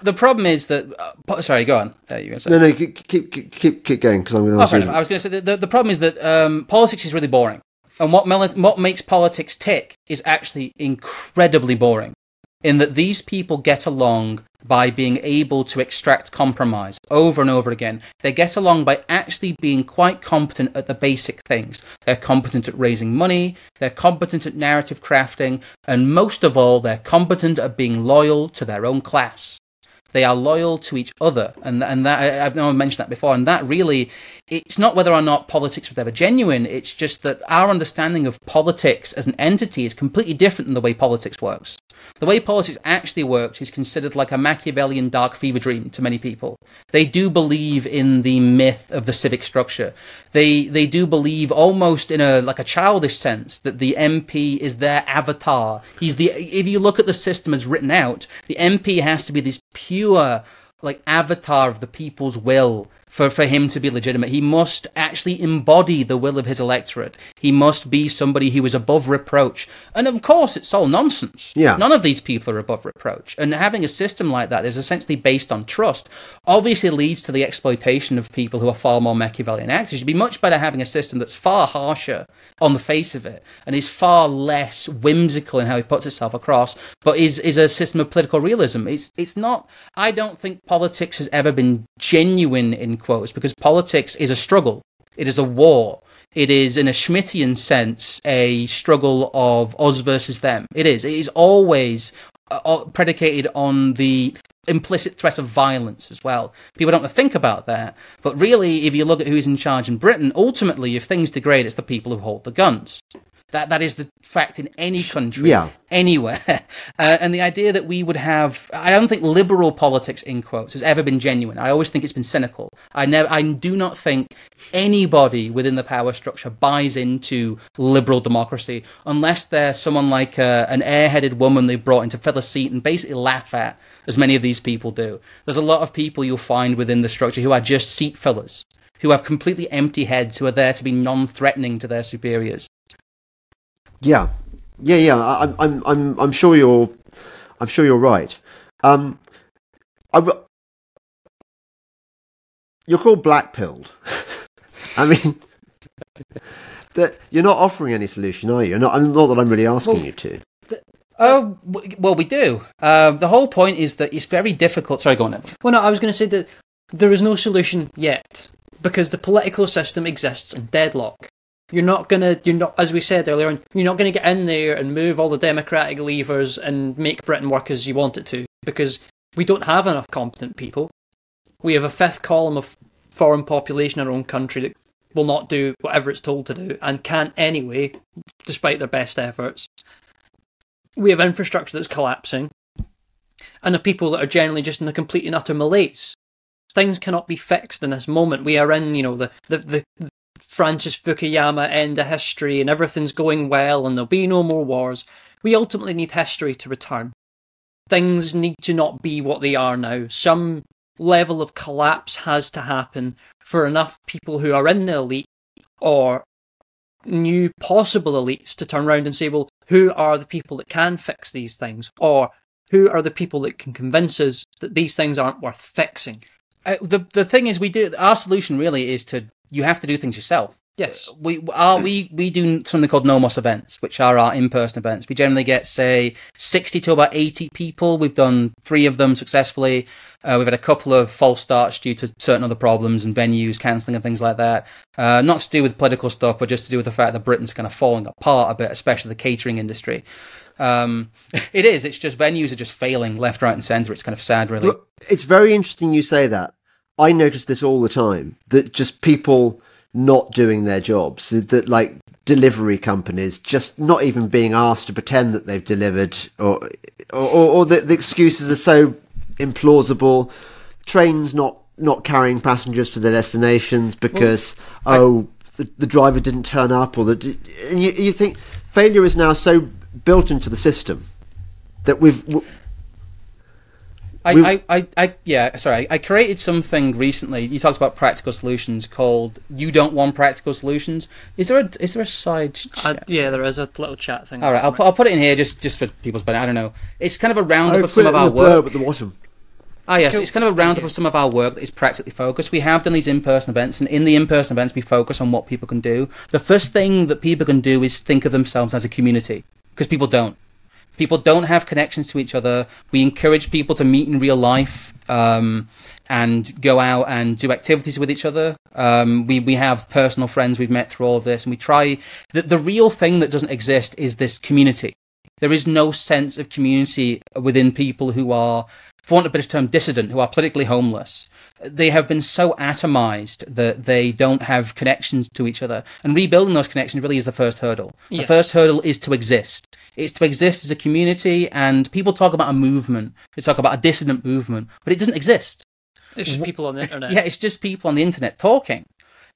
The problem is that. Uh, sorry, go on. Uh, you no, no, keep keep keep, keep going because I'm going to. Oh, I was going to say the, the, the problem is that um, politics is really boring. And what, what makes politics tick is actually incredibly boring, in that these people get along by being able to extract compromise over and over again. They get along by actually being quite competent at the basic things. They're competent at raising money, they're competent at narrative crafting, and most of all, they're competent at being loyal to their own class. They are loyal to each other, and and that I've never mentioned that before. And that really, it's not whether or not politics was ever genuine. It's just that our understanding of politics as an entity is completely different than the way politics works. The way politics actually works is considered like a Machiavellian dark fever dream to many people. They do believe in the myth of the civic structure. They they do believe almost in a like a childish sense that the MP is their avatar. He's the if you look at the system as written out, the MP has to be this pure Uh, like avatar of the people's will for, for him to be legitimate. He must actually embody the will of his electorate. He must be somebody who is above reproach. And of course, it's all nonsense. Yeah. None of these people are above reproach. And having a system like that is essentially based on trust. Obviously, leads to the exploitation of people who are far more Machiavellian actors. It'd be much better having a system that's far harsher on the face of it and is far less whimsical in how it puts itself across, but is, is a system of political realism. It's, it's not, I don't think politics has ever been genuine in quotes because politics is a struggle. It is a war. It is, in a Schmittian sense, a struggle of us versus them. It is. It is always uh, predicated on the implicit threat of violence as well. People don't think about that. But really, if you look at who's in charge in Britain, ultimately, if things degrade, it's the people who hold the guns. That that is the fact in any country, Yeah. anywhere. Uh, and the idea that we would have, I don't think liberal politics in quotes has ever been genuine. I always think it's been cynical. I never, I do not think anybody within the power structure buys into liberal democracy unless they're someone like uh, an airheaded woman they've brought in to fill a seat and basically laugh at, as many of these people do. There's a lot of people you'll find within the structure who are just seat fillers, who have completely empty heads, who are there to be non-threatening to their superiors. Yeah, yeah, yeah. I, I'm, I'm, I'm, I'm sure you're, I'm sure you're right. Um, I, you're called black pilled. I mean, that you're not offering any solution, are you? Not, I'm not that I'm really asking Well, you to. Oh, well, we do. Uh, the whole point is that it's very difficult. Sorry, go on. Evan. Well, no, I was going to say that there is no solution yet because the political system exists in deadlock. You're not gonna, you're not, as we said earlier on, you're not gonna get in there and move all the democratic levers and make Britain work as you want it to because we don't have enough competent people. We have a fifth column of foreign population in our own country that will not do whatever it's told to do and can't anyway, despite their best efforts. We have infrastructure that's collapsing, and the people that are generally just in a complete and utter malaise things cannot be fixed in this moment. We are in, you know, the, the, the Francis Fukuyama end of history and everything's going well and there'll be no more wars. We ultimately need history to return. Things need to not be what they are now. Some level of collapse has to happen for enough people who are in the elite or new possible elites to turn around and say, well, who are the people that can fix these things? Or who are the people that can convince us that these things aren't worth fixing? Uh, the the thing is, we do our solution really is to you have to do things yourself. Yes. We are we we do something called Nomos events, which are our in-person events. We generally get say sixty to about eighty people. We've done three of them successfully. Uh, we've had a couple of false starts due to certain other problems and venues cancelling and things like that. Uh, not to do with political stuff, but just to do with the fact that Britain's kind of falling apart a bit, especially the catering industry. Um, it is. It's just venues are just failing left, right, and centre. It's kind of sad, really. It's very interesting you say that. I notice this all the time that just people not doing their jobs, that like delivery companies just not even being asked to pretend that they've delivered, or or, or that the excuses are so implausible. Trains not not carrying passengers to their destinations because oh the, the driver didn't turn up, or the and you, you think failure is now so built into the system that we've we- I, We- I, I, I, yeah, sorry. I created something recently. You talked about practical solutions called "You Don't Want Practical Solutions." Is there a is there a side? Uh, chat? yeah, there is a little chat thing. All right, I'll put, I'll put it in here just just for people's benefit. I don't know. It's kind of a roundup of some put of in our the work. at the bottom. Ah, yes, Cool. it's kind of a roundup of some of our work that is practically focused. We have done these in-person events, and in the in-person events, we focus on what people can do. The first thing that people can do is think of themselves as a community, because people don't. People don't have connections to each other. We encourage people to meet in real life um, and go out and do activities with each other. Um, we we have personal friends we've met through all of this, and we try. The, the real thing that doesn't exist is this community. There is no sense of community within people who are, for want of a better term, dissident, who are politically homeless. They have been so atomized that they don't have connections to each other. And rebuilding those connections really is the first hurdle. The first hurdle is to exist. It's to exist as a community, and people talk about a movement. They talk about a dissident movement, but it doesn't exist. It's just people on the internet. Yeah, it's just people on the internet talking.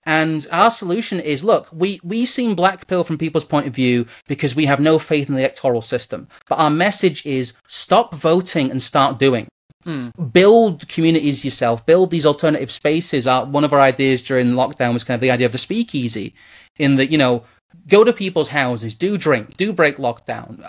And our solution is look, we, we seem black pill from people's point of view because we have no faith in the electoral system. But our message is stop voting and start doing. Hmm. Build communities yourself, build these alternative spaces. Our, one of our ideas during lockdown was kind of the idea of the speakeasy, in that, you know, go to people's houses, do drink, do break lockdown.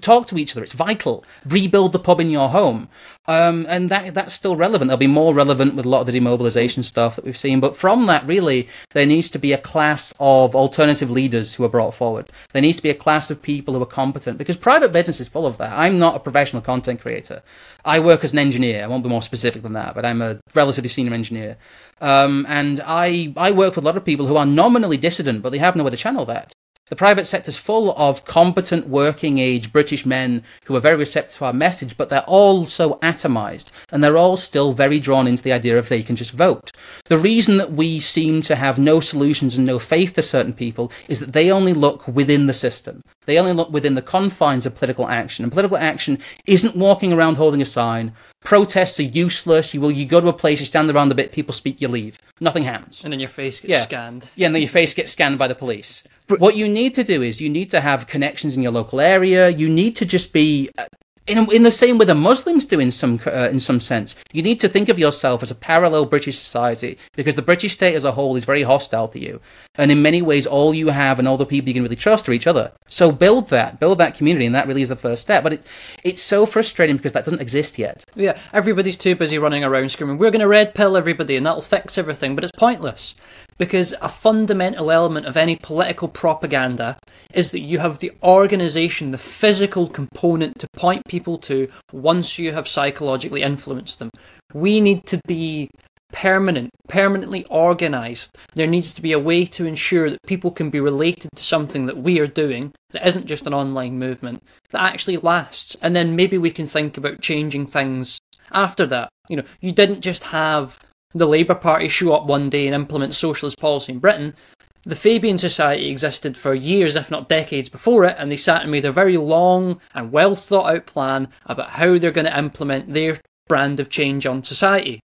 Talk to each other. It's vital. Rebuild the pub in your home, um, and that that's still relevant. They'll be more relevant with a lot of the demobilization stuff that we've seen. But from that, really, there needs to be a class of alternative leaders who are brought forward. There needs to be a class of people who are competent because private business is full of that. I'm not a professional content creator. I work as an engineer. I won't be more specific than that, but I'm a relatively senior engineer, um, and I I work with a lot of people who are nominally dissident, but they have nowhere to channel that. The private sector is full of competent working age British men who are very receptive to our message, but they're all so atomized and they're all still very drawn into the idea of they can just vote. The reason that we seem to have no solutions and no faith to certain people is that they only look within the system. They only look within the confines of political action. And political action isn't walking around holding a sign. Protests are useless. You will you go to a place, you stand around a bit, people speak, you leave. Nothing happens. And then your face gets Yeah. scanned. Yeah, and then your face gets scanned by the police. what you need to do is you need to have connections in your local area. You need to just be uh, in in the same way the Muslims do in some uh, in some sense. You need to think of yourself as a parallel British society because the British state as a whole is very hostile to you, and in many ways, all you have and all the people you can really trust are each other. So build that, build that community, and that really is the first step. But it it's so frustrating because that doesn't exist yet. Yeah, everybody's too busy running around screaming, we're going to red pill everybody and that'll fix everything, but it's pointless. Because a fundamental element of any political propaganda is that you have the organisation, the physical component to point people to once you have psychologically influenced them. We need to be permanent, permanently organised. There needs to be a way to ensure that people can be related to something that we are doing that isn't just an online movement, that actually lasts. And then maybe we can think about changing things after that. You know, you didn't just have the Labour Party show up one day and implement socialist policy in Britain. The Fabian Society existed for years, if not decades before it, and they sat and made a very long and well thought out plan about how they're going to implement their brand of change on society.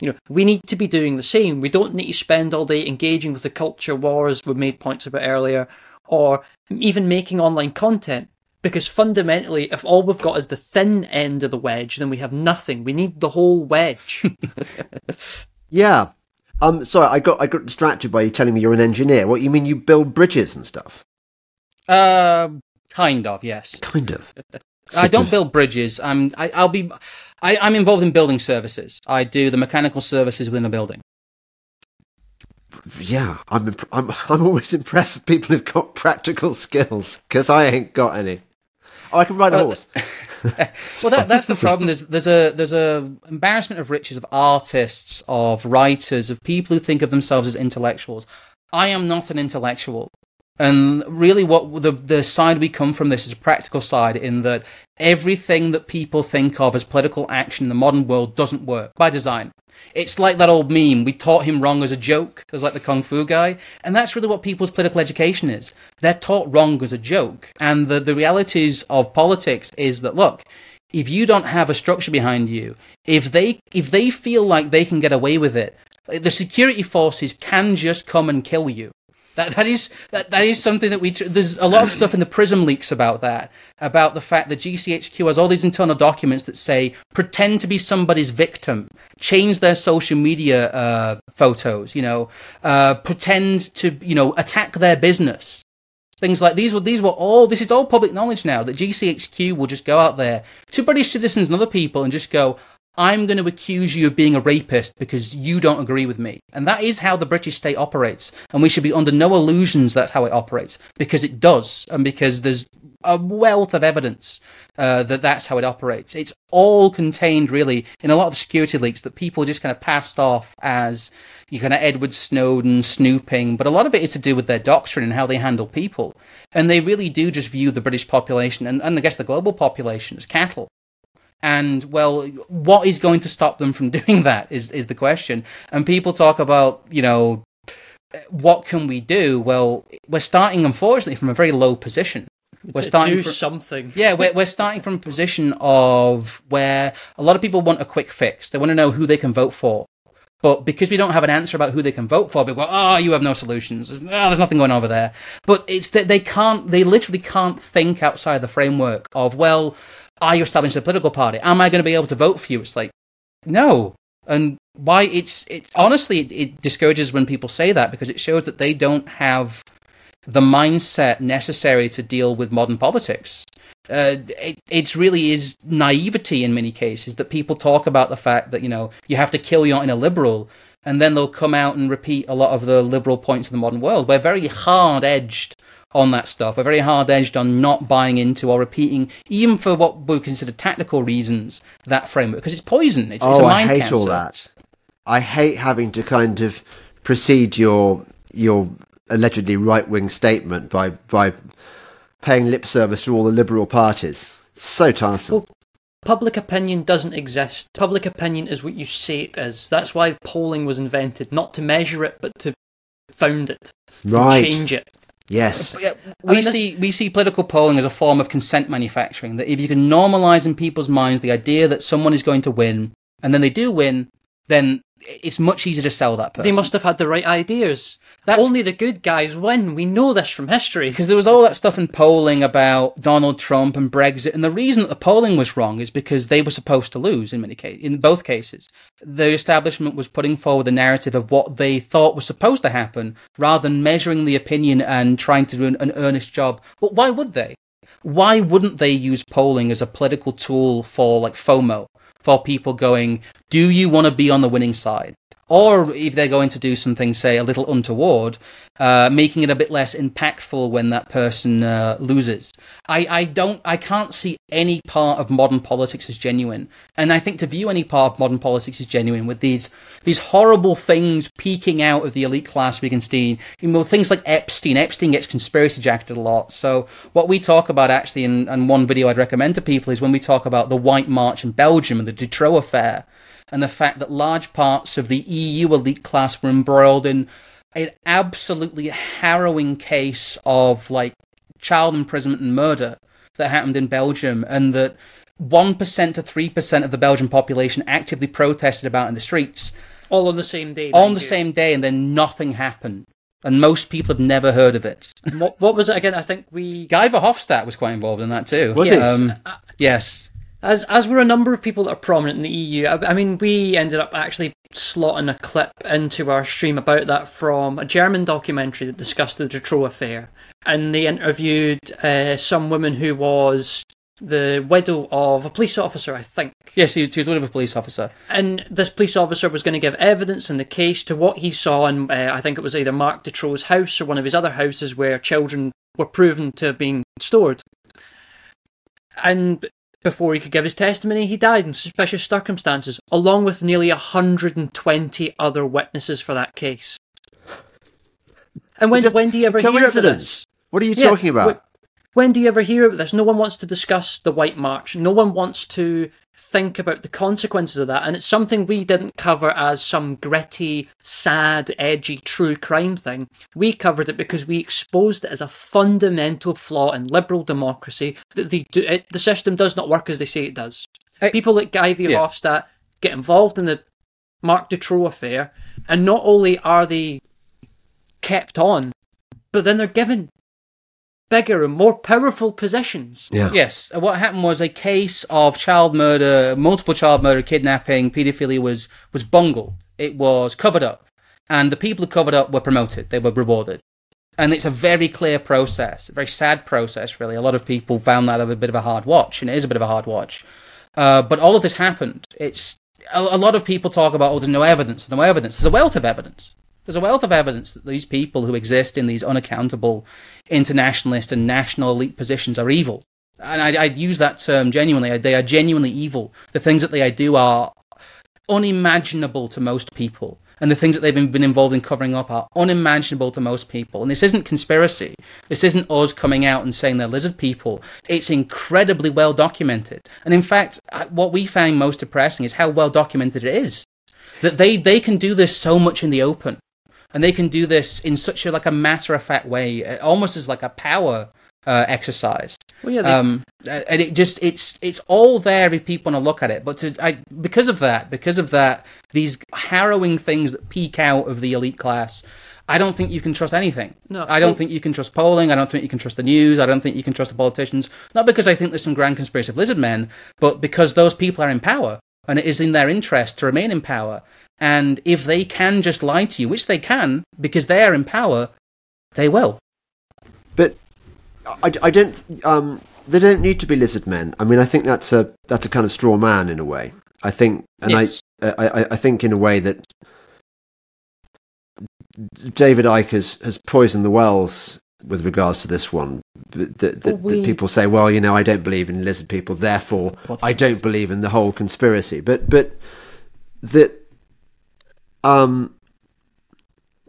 You know, we need to be doing the same. We don't need to spend all day engaging with the culture wars we made points about earlier, or even making online content. Because fundamentally, if all we've got is the thin end of the wedge, then we have nothing. We need the whole wedge. Yeah. Um. Sorry, I got I got distracted by you telling me you're an engineer. What you mean? You build bridges and stuff? Uh, kind of, yes. Kind of. I don't build bridges. I'm. I, I'll be. I, I'm involved in building services. I do the mechanical services within a building. Yeah, I'm. Imp- I'm. I'm always impressed with people who've got practical skills because I ain't got any. I can ride a horse. Well, that, that's the problem. There's there's a there's a embarrassment of riches of artists, of writers, of people who think of themselves as intellectuals. I am not an intellectual, and really, what the the side we come from this is a practical side in that everything that people think of as political action in the modern world doesn't work by design. It's like that old meme. We taught him wrong as a joke, as like the kung fu guy, and that's really what people's political education is. They're taught wrong as a joke, and the the realities of politics is that look, if you don't have a structure behind you, if they if they feel like they can get away with it, the security forces can just come and kill you. That that is that that is something that we there's a lot of stuff in the Prism leaks about that about the fact that GCHQ has all these internal documents that say pretend to be somebody's victim, change their social media uh, photos, you know, uh, pretend to you know attack their business. Things like these were these were all this is all public knowledge now that GCHQ will just go out there to British citizens and other people and just go, I'm going to accuse you of being a rapist because you don't agree with me. And that is how the British state operates. And we should be under no illusions that's how it operates because it does. And because there's a wealth of evidence uh, that that's how it operates. It's all contained really in a lot of security leaks that people just kind of passed off as you kind of Edward Snowden snooping, but a lot of it is to do with their doctrine and how they handle people. And they really do just view the British population and, and I guess the global population as cattle. And well, what is going to stop them from doing that is is the question. And people talk about, you know, what can we do? Well, we're starting unfortunately from a very low position. We're starting do from, something. yeah, we're, we're starting from a position of where a lot of people want a quick fix. They want to know who they can vote for. But because we don't have an answer about who they can vote for, people go, oh, you have no solutions. There's, oh, there's nothing going over there. But it's that they can't, they literally can't think outside the framework of, well, are you established a political party? Am I going to be able to vote for you? It's like, no. And why it's, it's honestly, it, it discourages when people say that because it shows that they don't have the mindset necessary to deal with modern politics. Uh, it it's really is naivety in many cases that people talk about the fact that you know you have to kill your inner liberal, and then they'll come out and repeat a lot of the liberal points of the modern world. We're very hard edged on that stuff. We're very hard edged on not buying into or repeating, even for what we consider tactical reasons, that framework because it's poison. It's, it's a oh, I mind hate cancer. all that. I hate having to kind of precede your your allegedly right wing statement by by paying lip service to all the liberal parties. It's so tiresome. Well, Public opinion doesn't exist. Public opinion is what you say it is. That's why polling was invented, not to measure it, but to found it, right. change it. Yes. Yeah, we mean, that's- see we see political polling as a form of consent manufacturing. That if you can normalize in people's minds the idea that someone is going to win, and then they do win, then it's much easier to sell that person. They must have had the right ideas. That's- Only the good guys win. We know this from history. because there was all that stuff in polling about Donald Trump and Brexit, and the reason that the polling was wrong is because they were supposed to lose in many cases. In both cases, the establishment was putting forward the narrative of what they thought was supposed to happen, rather than measuring the opinion and trying to do an, an earnest job. But why would they? Why wouldn't they use polling as a political tool for like FOMO, for people going, "Do you want to be on the winning side?" Or if they're going to do something, say, a little untoward, uh, making it a bit less impactful when that person uh, loses. I, I don't, I can't see any part of modern politics as genuine, and I think to view any part of modern politics as genuine with these these horrible things peeking out of the elite class we can see, you know, things like Epstein. Epstein gets conspiracy jacketed a lot. So what we talk about actually, in, in one video I'd recommend to people is when we talk about the White March in Belgium and the Dutroux affair and the fact that large parts of the EU elite class were embroiled in an absolutely harrowing case of like child imprisonment and murder that happened in Belgium, and that 1% to 3% of the Belgian population actively protested about in the streets All on the same day. on the you. same day, and then nothing happened. And most people have never heard of it. What, what was it again? I think we, Guy Verhofstadt was quite involved in that too. Was he? Um, yes. As as were a number of people that are prominent in the EU. I, I mean, we ended up actually slotting a clip into our stream about that from a German documentary that discussed the Dutroux affair, and they interviewed uh, some woman who was the widow of a police officer, I think. Yes, he was, one of a police officer. And this police officer was going to give evidence in the case to what he saw in, uh, I think it was either Marc Dutroux's house or one of his other houses where children were proven to have been stored. And before he could give his testimony, he died in suspicious circumstances, along with nearly 120 other witnesses for that case. And when, Just when do you ever hear about this? What are you Yeah, talking about? wh- When do you ever hear about this? No one wants to discuss the White March. No one wants to think about the consequences of that. And it's something we didn't cover as some gritty, sad, edgy, true crime thing. We covered it because we exposed it as a fundamental flaw in liberal democracy that they do, it, the system does not work as they say it does. I- People like Guy Yeah. Verhofstadt get involved in the Marc Dutroux affair, and not only are they kept on, but then they're given bigger and more powerful possessions. yeah. Yes, uh, what happened was a case of child murder, multiple child murder, kidnapping, paedophilia was was bungled. It was covered up, and the people who covered up were promoted. They were rewarded, and it's a very clear process, a very sad process. Really, a lot of people found that a bit of a hard watch, and it is a bit of a hard watch. Uh, but all of this happened. It's a, a lot of people talk about, oh, there's no evidence. There's no evidence. There's a wealth of evidence. There's a wealth of evidence that these people who exist in these unaccountable internationalist and national elite positions are evil. And I, I use that term genuinely. They are genuinely evil. The things that they do are unimaginable to most people. And the things that they've been involved in covering up are unimaginable to most people. And this isn't conspiracy. This isn't us coming out and saying they're lizard people. It's incredibly well documented. And in fact, what we find most depressing is how well documented it is. That they, they can do this so much in the open and they can do this in such a like a matter of fact way, uh, almost as like a power uh, exercise. Well, yeah, they, Um, and it just it's it's all there if people want to look at it. But to, I, because of that, because of that, these harrowing things that peek out of the elite class. I don't think you can trust anything. No. I don't think you can trust polling. I don't think you can trust the news. I don't think you can trust the politicians. Not because I think there's some grand conspiracy of lizard men, but because those people are in power and it is in their interest to remain in power. And if they can just lie to you, which they can because they are in power, they will. I, I don't. Um, they don't need to be lizard men. I mean, I think that's a that's a kind of straw man in a way. I think, and Yes. I, I I think in a way that David Icke has, has poisoned the wells with regards to this one. That, that, that, Well, we- that people say, well, you know, I don't believe in lizard people, therefore What? I don't believe in the whole conspiracy. But but that um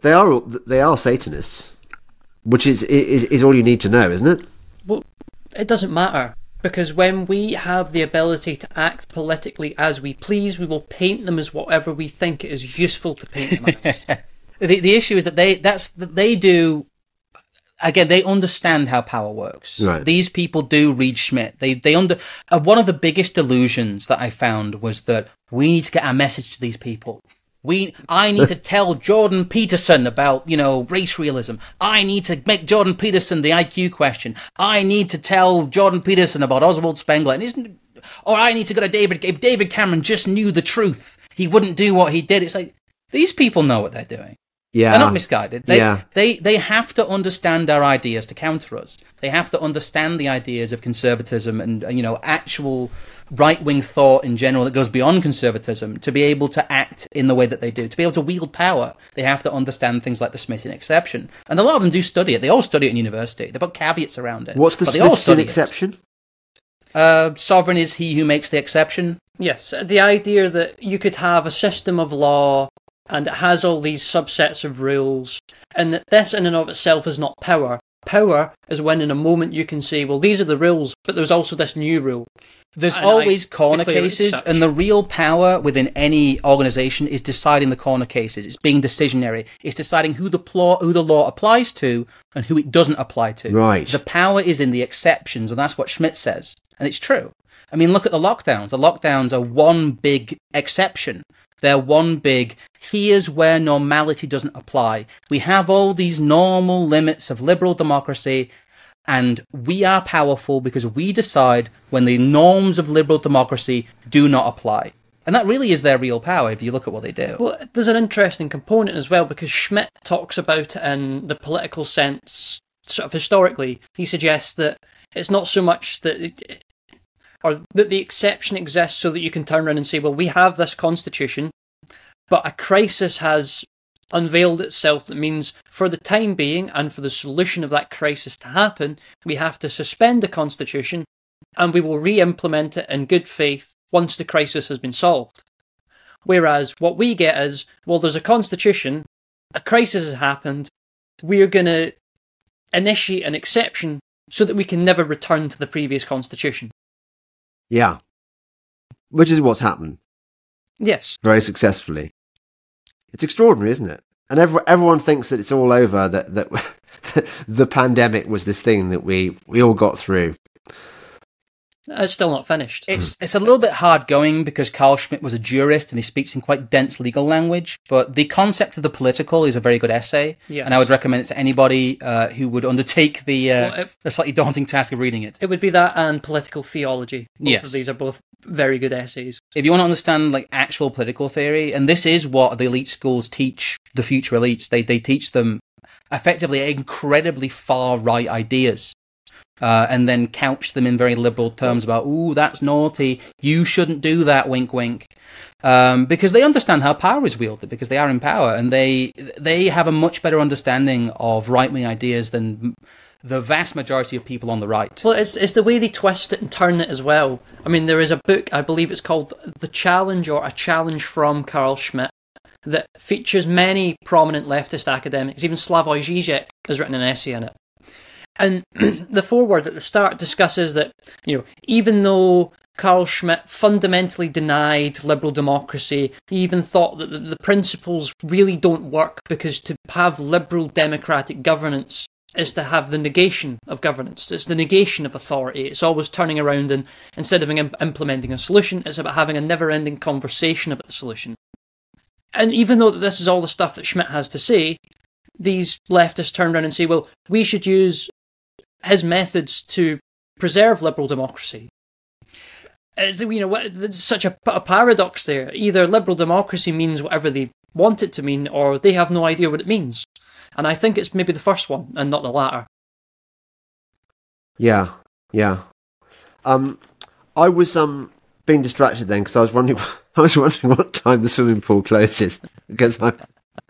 they are they are Satanists, which is is is all you need to know, isn't it? Well, it doesn't matter because when we have the ability to act politically as we please, we will paint them as whatever we think it is useful to paint them as. the the issue is that they that's that they do again they understand how power works Right. these people do read Schmitt they they under uh, one of the biggest delusions that i found was that we need to get our message to these people we i need to tell jordan peterson about you know race realism. I need to make jordan peterson the iq question. I need to tell jordan peterson about oswald spengler. And isn't or i need to go to david if david cameron just knew the truth he wouldn't do what he did. It's like these people know what they're doing Yeah, they're not misguided. They, Yeah. they they have to understand our ideas to counter us. They have to understand the ideas of conservatism and uh, you know actual right wing thought in general that goes beyond conservatism to be able to act in the way that they do. To be able to wield power, they have to understand things like the Schmittian exception. And a lot of them do study it. They all study it in university. They put caveats around it. What's the but they all Smithsonian study exception? Uh, sovereign is he who makes the exception. Yes, the idea that you could have a system of law and it has all these subsets of rules, and that this in and of itself is not power. Power is when in a moment you can say, well, these are the rules, but there's also this new rule. There's And I always corner cases, and the real power within any organization is deciding the corner cases. It's being decisionary. It's deciding who the pl- who the law applies to and who it doesn't apply to. Right. The power is in the exceptions, and that's what Schmitt says, and it's true. I mean, look at the lockdowns. The lockdowns are one big exception. They're one big, here's where normality doesn't apply. We have all these normal limits of liberal democracy, and we are powerful because we decide when the norms of liberal democracy do not apply. And that really is their real power if you look at what they do. Well, there's an interesting component as well because Schmitt talks about it in the political sense, sort of historically. He suggests that it's not so much that. Or that the exception exists so that you can turn around and say, well, we have this constitution, but a crisis has unveiled itself that means for the time being and for the solution of that crisis to happen, we have to suspend the constitution and we will re implement it in good faith once the crisis has been solved. Whereas what we get is, well, there's a constitution, a crisis has happened, we're going to initiate an exception so that we can never return to the previous constitution. Yeah, which is what's happened Yes. very successfully. It's extraordinary, isn't it? And every, everyone thinks that it's all over. That that the pandemic was this thing that we we all got through. It's still not finished. It's it's a little bit hard going because Carl Schmitt was a jurist and he speaks in quite dense legal language. But the concept of the political is a very good essay, Yes. and I would recommend it to anybody uh, who would undertake the uh, Well, it- the slightly daunting task of reading it. It would be that and political theology. Both Yes. of these are both very good essays. If you want to understand like actual political theory, and this is what the elite schools teach the future elites, they they teach them effectively incredibly far right ideas. Uh, and then couch them in very liberal terms about, ooh, that's naughty. You shouldn't do that. Wink, wink. Um, because they understand how power is wielded, because they are in power, and they they have a much better understanding of right wing ideas than the vast majority of people on the right. Well, it's it's the way they twist it and turn it as well. I mean, there is a book, I believe it's called The Challenge or A Challenge from Carl Schmitt, that features many prominent leftist academics. Even Slavoj Žižek has written an essay in it. And the foreword at the start discusses that, you know, even though Carl Schmitt fundamentally denied liberal democracy, he even thought that the, the principles really don't work because to have liberal democratic governance is to have the negation of governance. It's the negation of authority. It's always turning around and instead of implementing a solution, it's about having a never ending conversation about the solution. And even though this is all the stuff that Schmitt has to say, these leftists turn around and say, well, we should use his methods to preserve liberal democracy. It's, you know, there's such a, a paradox there. Either liberal democracy means whatever they want it to mean, or they have no idea what it means. And I think it's maybe the first one and not the latter. Yeah, yeah. Um, I was um being distracted then because I was wondering I was wondering what time the swimming pool closes because I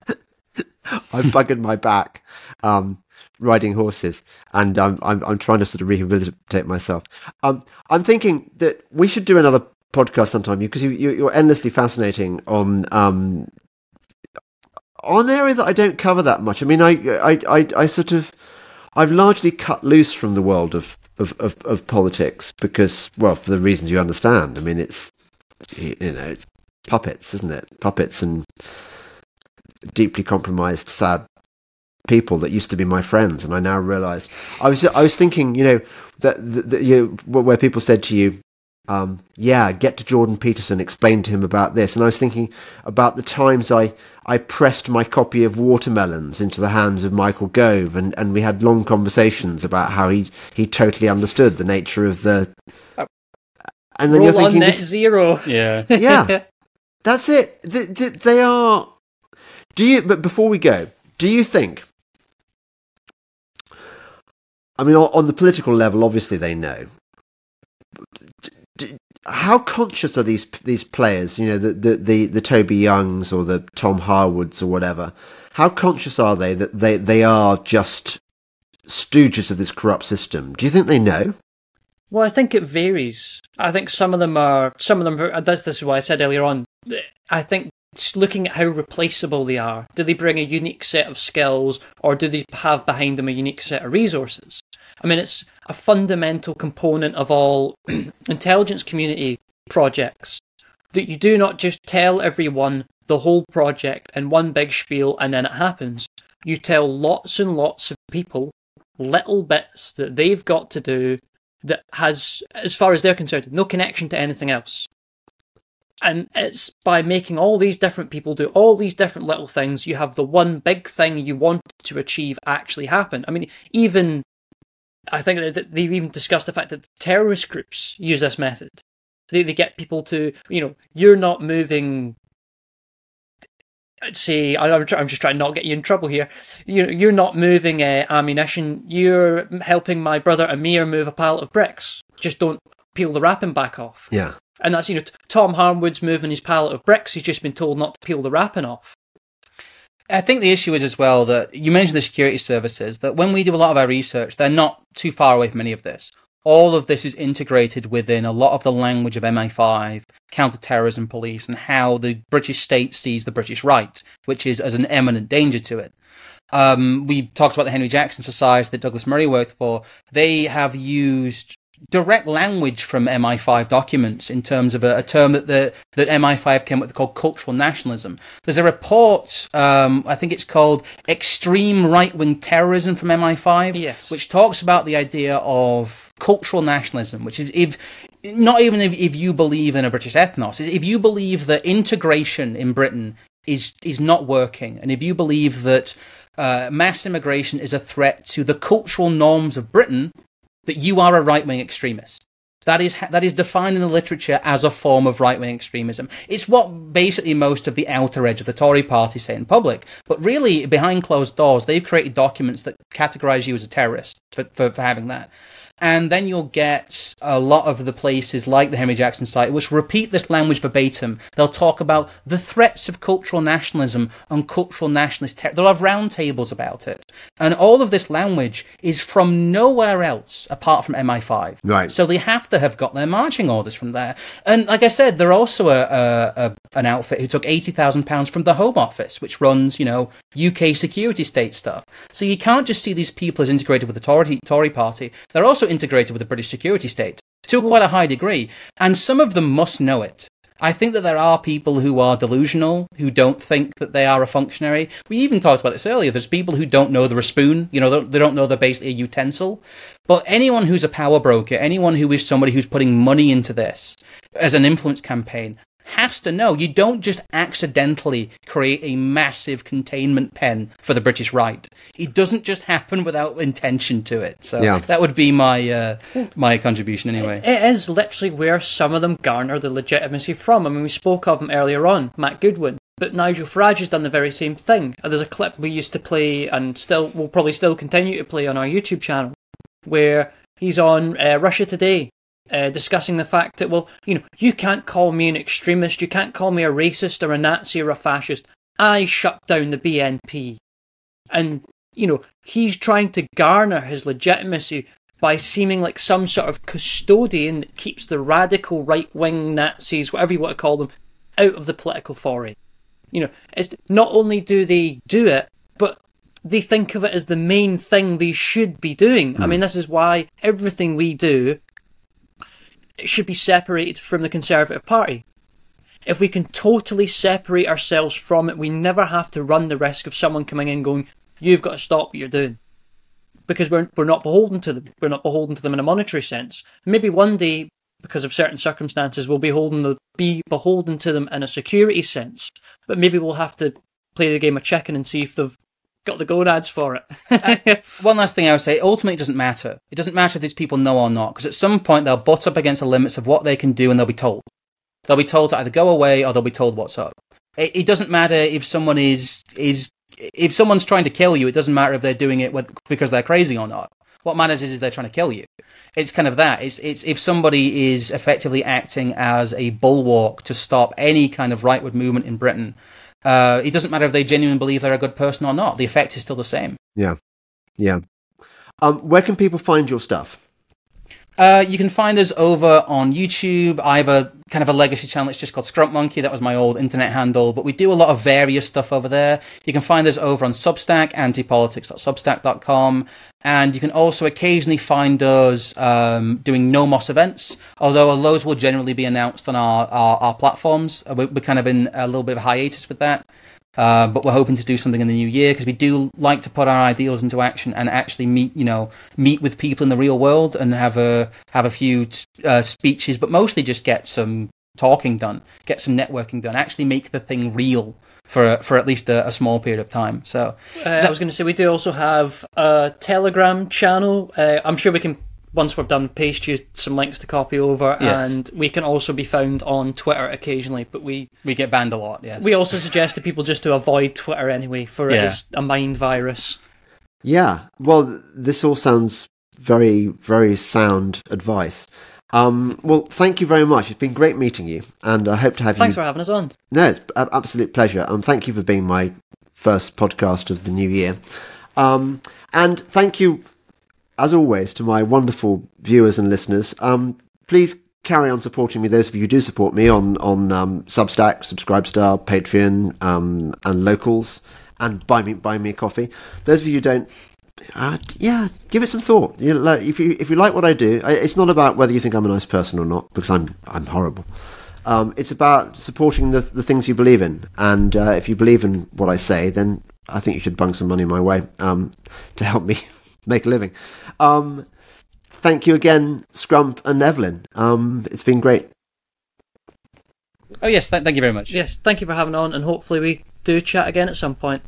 I buggered my back um riding horses and I'm I'm I'm trying to sort of rehabilitate myself. Um, I'm thinking that we should do another podcast sometime because you, you you're endlessly fascinating on um on an area that I don't cover that much. I mean, I I I, I sort of I've largely cut loose from the world of, of, of, of, politics because, well, for the reasons you understand. I mean, it's you know, it's puppets, isn't it? Puppets and deeply compromised, sad people that used to be my friends, and I now realise I was I was thinking, you know, that, that, that you where people said to you, um, yeah, get to Jordan Peterson, explain to him about this. And I was thinking about the times I, I pressed my copy of Watermelons into the hands of Michael Gove, and, and we had long conversations about how he, he totally understood the nature of the. Uh, and then Roll you're thinking, net this, zero. Yeah, yeah, that's it. They, they are. Do you? But before we go, do you think? I mean, on the political level, obviously they know how conscious are these these players? You know, the, the the the Toby Youngs or the Tom Harwoods or whatever. How conscious are they that they they are just stooges of this corrupt system? Do you think they know? Well, I think it varies. I think some of them are. Some of them. Are, this, this is why I said earlier on. I think looking at how replaceable they are. Do they bring a unique set of skills, or do they have behind them a unique set of resources? I mean, it's a fundamental component of all intelligence community projects that you do not just tell everyone the whole project in one big spiel and then it happens. You tell lots and lots of people little bits that they've got to do that has, as far as they're concerned, no connection to anything else. And it's by making all these different people do all these different little things, you have the one big thing you want to achieve actually happen. I mean, even I think that they've even discussed the fact that terrorist groups use this method. They, they get people to, you know, you're not moving. Say, I'm, I'm just trying not to get you in trouble here. You, you're not moving uh, ammunition. You're helping my brother Amir move a pile of bricks. Just don't peel the wrapping back off. Yeah. And that's, you know, Tom Harwood's moving his pallet of bricks. He's just been told not to peel the wrapping off. I think the issue is as well that you mentioned the security services, that when we do a lot of our research, they're not too far away from any of this. All of this is integrated within a lot of the language of MI5, counterterrorism police, and how the British state sees the British right, which is as an eminent danger to it. Um, we talked about the Henry Jackson Society that Douglas Murray worked for. They have used direct language from MI5 documents in terms of a, a, term that the that MI5 came up with called cultural nationalism. There's a report, um, I think it's called Extreme Right Wing Terrorism from MI5, yes. which talks about the idea of cultural nationalism, which is if not even if, if you believe in a British ethnos, if you believe that integration in Britain is is not working, and if you believe that uh, mass immigration is a threat to the cultural norms of Britain, that you are a right wing extremist. That is that is defined in the literature as a form of right wing extremism. It's what basically most of the outer edge of the Tory party say in public. But really, behind closed doors, they've created documents that categorize you as a terrorist for, for, for having that. And then you'll get a lot of the places like the Henry Jackson site, which repeat this language verbatim. They'll talk about the threats of cultural nationalism and cultural nationalist terror. They'll have roundtables about it. And all of this language is from nowhere else apart from MI5. Right. So they have to have got their marching orders from there. And like I said, they're also a, a, a an outfit who took £80,000 from the Home Office, which runs, you know, UK security state stuff. So you can't just see these people as integrated with the Tory, Tory party. They're also integrated with the British security state to quite a high degree, and some of them must know it. I think that there are people who are delusional, who don't think that they are a functionary. We even talked about this earlier. There's people who don't know they're a spoon, you know, they don't know they're basically a utensil. But anyone who's a power broker, anyone who is somebody who's putting money into this as an influence campaign, has to know you don't just accidentally create a massive containment pen for the British right. It doesn't just happen without intention to it. So yeah. that would be my uh, my contribution anyway. It is literally where some of them garner the legitimacy from. I mean, we spoke of them earlier on, Matt Goodwin. But Nigel Farage has done the very same thing. There's a clip we used to play and still will probably still continue to play on our YouTube channel where he's on uh, Russia Today uh, discussing the fact that, well, you know, you can't call me an extremist, you can't call me a racist or a Nazi or a fascist. I shut down the BNP. And, you know, he's trying to garner his legitimacy by seeming like some sort of custodian that keeps the radical right wing Nazis, whatever you want to call them, out of the political foray. You know, it's not only do they do it, but they think of it as the main thing they should be doing. Mm. I mean, this is why everything we do should be separated from the Conservative Party. If we can totally separate ourselves from it, we never have to run the risk of someone coming in going, "You've got to stop what you're doing," because we're we're not beholden to them. We're not beholden to them in a monetary sense. Maybe one day, because of certain circumstances, we'll be to, be beholden to them in a security sense. But maybe we'll have to play the game of chicken and see if they've got the gonads for it. uh, one last thing I would say: ultimately, it doesn't matter. It doesn't matter if these people know or not, because at some point they'll butt up against the limits of what they can do, and they'll be told. They'll be told to either go away or they'll be told what's up. It, it doesn't matter if someone is is if someone's trying to kill you. It doesn't matter if they're doing it with, because they're crazy or not. What matters is, is they're trying to kill you. It's kind of that. It's it's if somebody is effectively acting as a bulwark to stop any kind of rightward movement in Britain uh, it doesn't matter if they genuinely believe they're a good person or not. The effect is still the same. Yeah, yeah. Um, where can people find your stuff? Uh, you can find us over on YouTube. I have a kind of a legacy channel. It's just called Scrump Monkey. That was my old internet handle, but we do a lot of various stuff over there. You can find us over on Substack, antipolitics.substack.com, and you can also occasionally find us um, doing Nomos events. Although those will generally be announced on our our, our platforms. We're, we're kind of in a little bit of hiatus with that. Uh, but we're hoping to do something in the new year because we do like to put our ideals into action and actually meet, you know, meet with people in the real world and have a have a few uh, speeches, but mostly just get some talking done, get some networking done, actually make the thing real for for at least a, a small period of time. So uh, I was going to say we do also have a Telegram channel. Uh, I'm sure we can once we've done, paste you some links to copy over, yes. and we can also be found on Twitter occasionally. But we we get banned a lot. Yes. We also suggest to people just to avoid Twitter anyway, for yeah. it is a mind virus. Yeah. Well, this all sounds very very sound advice. Um, well, thank you very much. It's been great meeting you, and I hope to have Thanks you. Thanks for having us on. No, it's an absolute pleasure. And um, thank you for being my first podcast of the new year. Um, and thank you as always, to my wonderful viewers and listeners, um, please carry on supporting me. Those of you who do support me on on um, Substack, Subscribestar, Patreon, um, and Locals, and buy me buy me a coffee. Those of you who don't, uh, yeah, give it some thought. You know, like, if you if you like what I do, it's not about whether you think I'm a nice person or not, because I'm I'm horrible. Um, it's about supporting the the things you believe in, and uh, if you believe in what I say, then I think you should bung some money my way um, to help me make a living. Um, thank you again, Scrump and Evelyn. Um, it's been great. Oh yes, th- thank you very much. Yes, thank you for having on, and hopefully we do chat again at some point.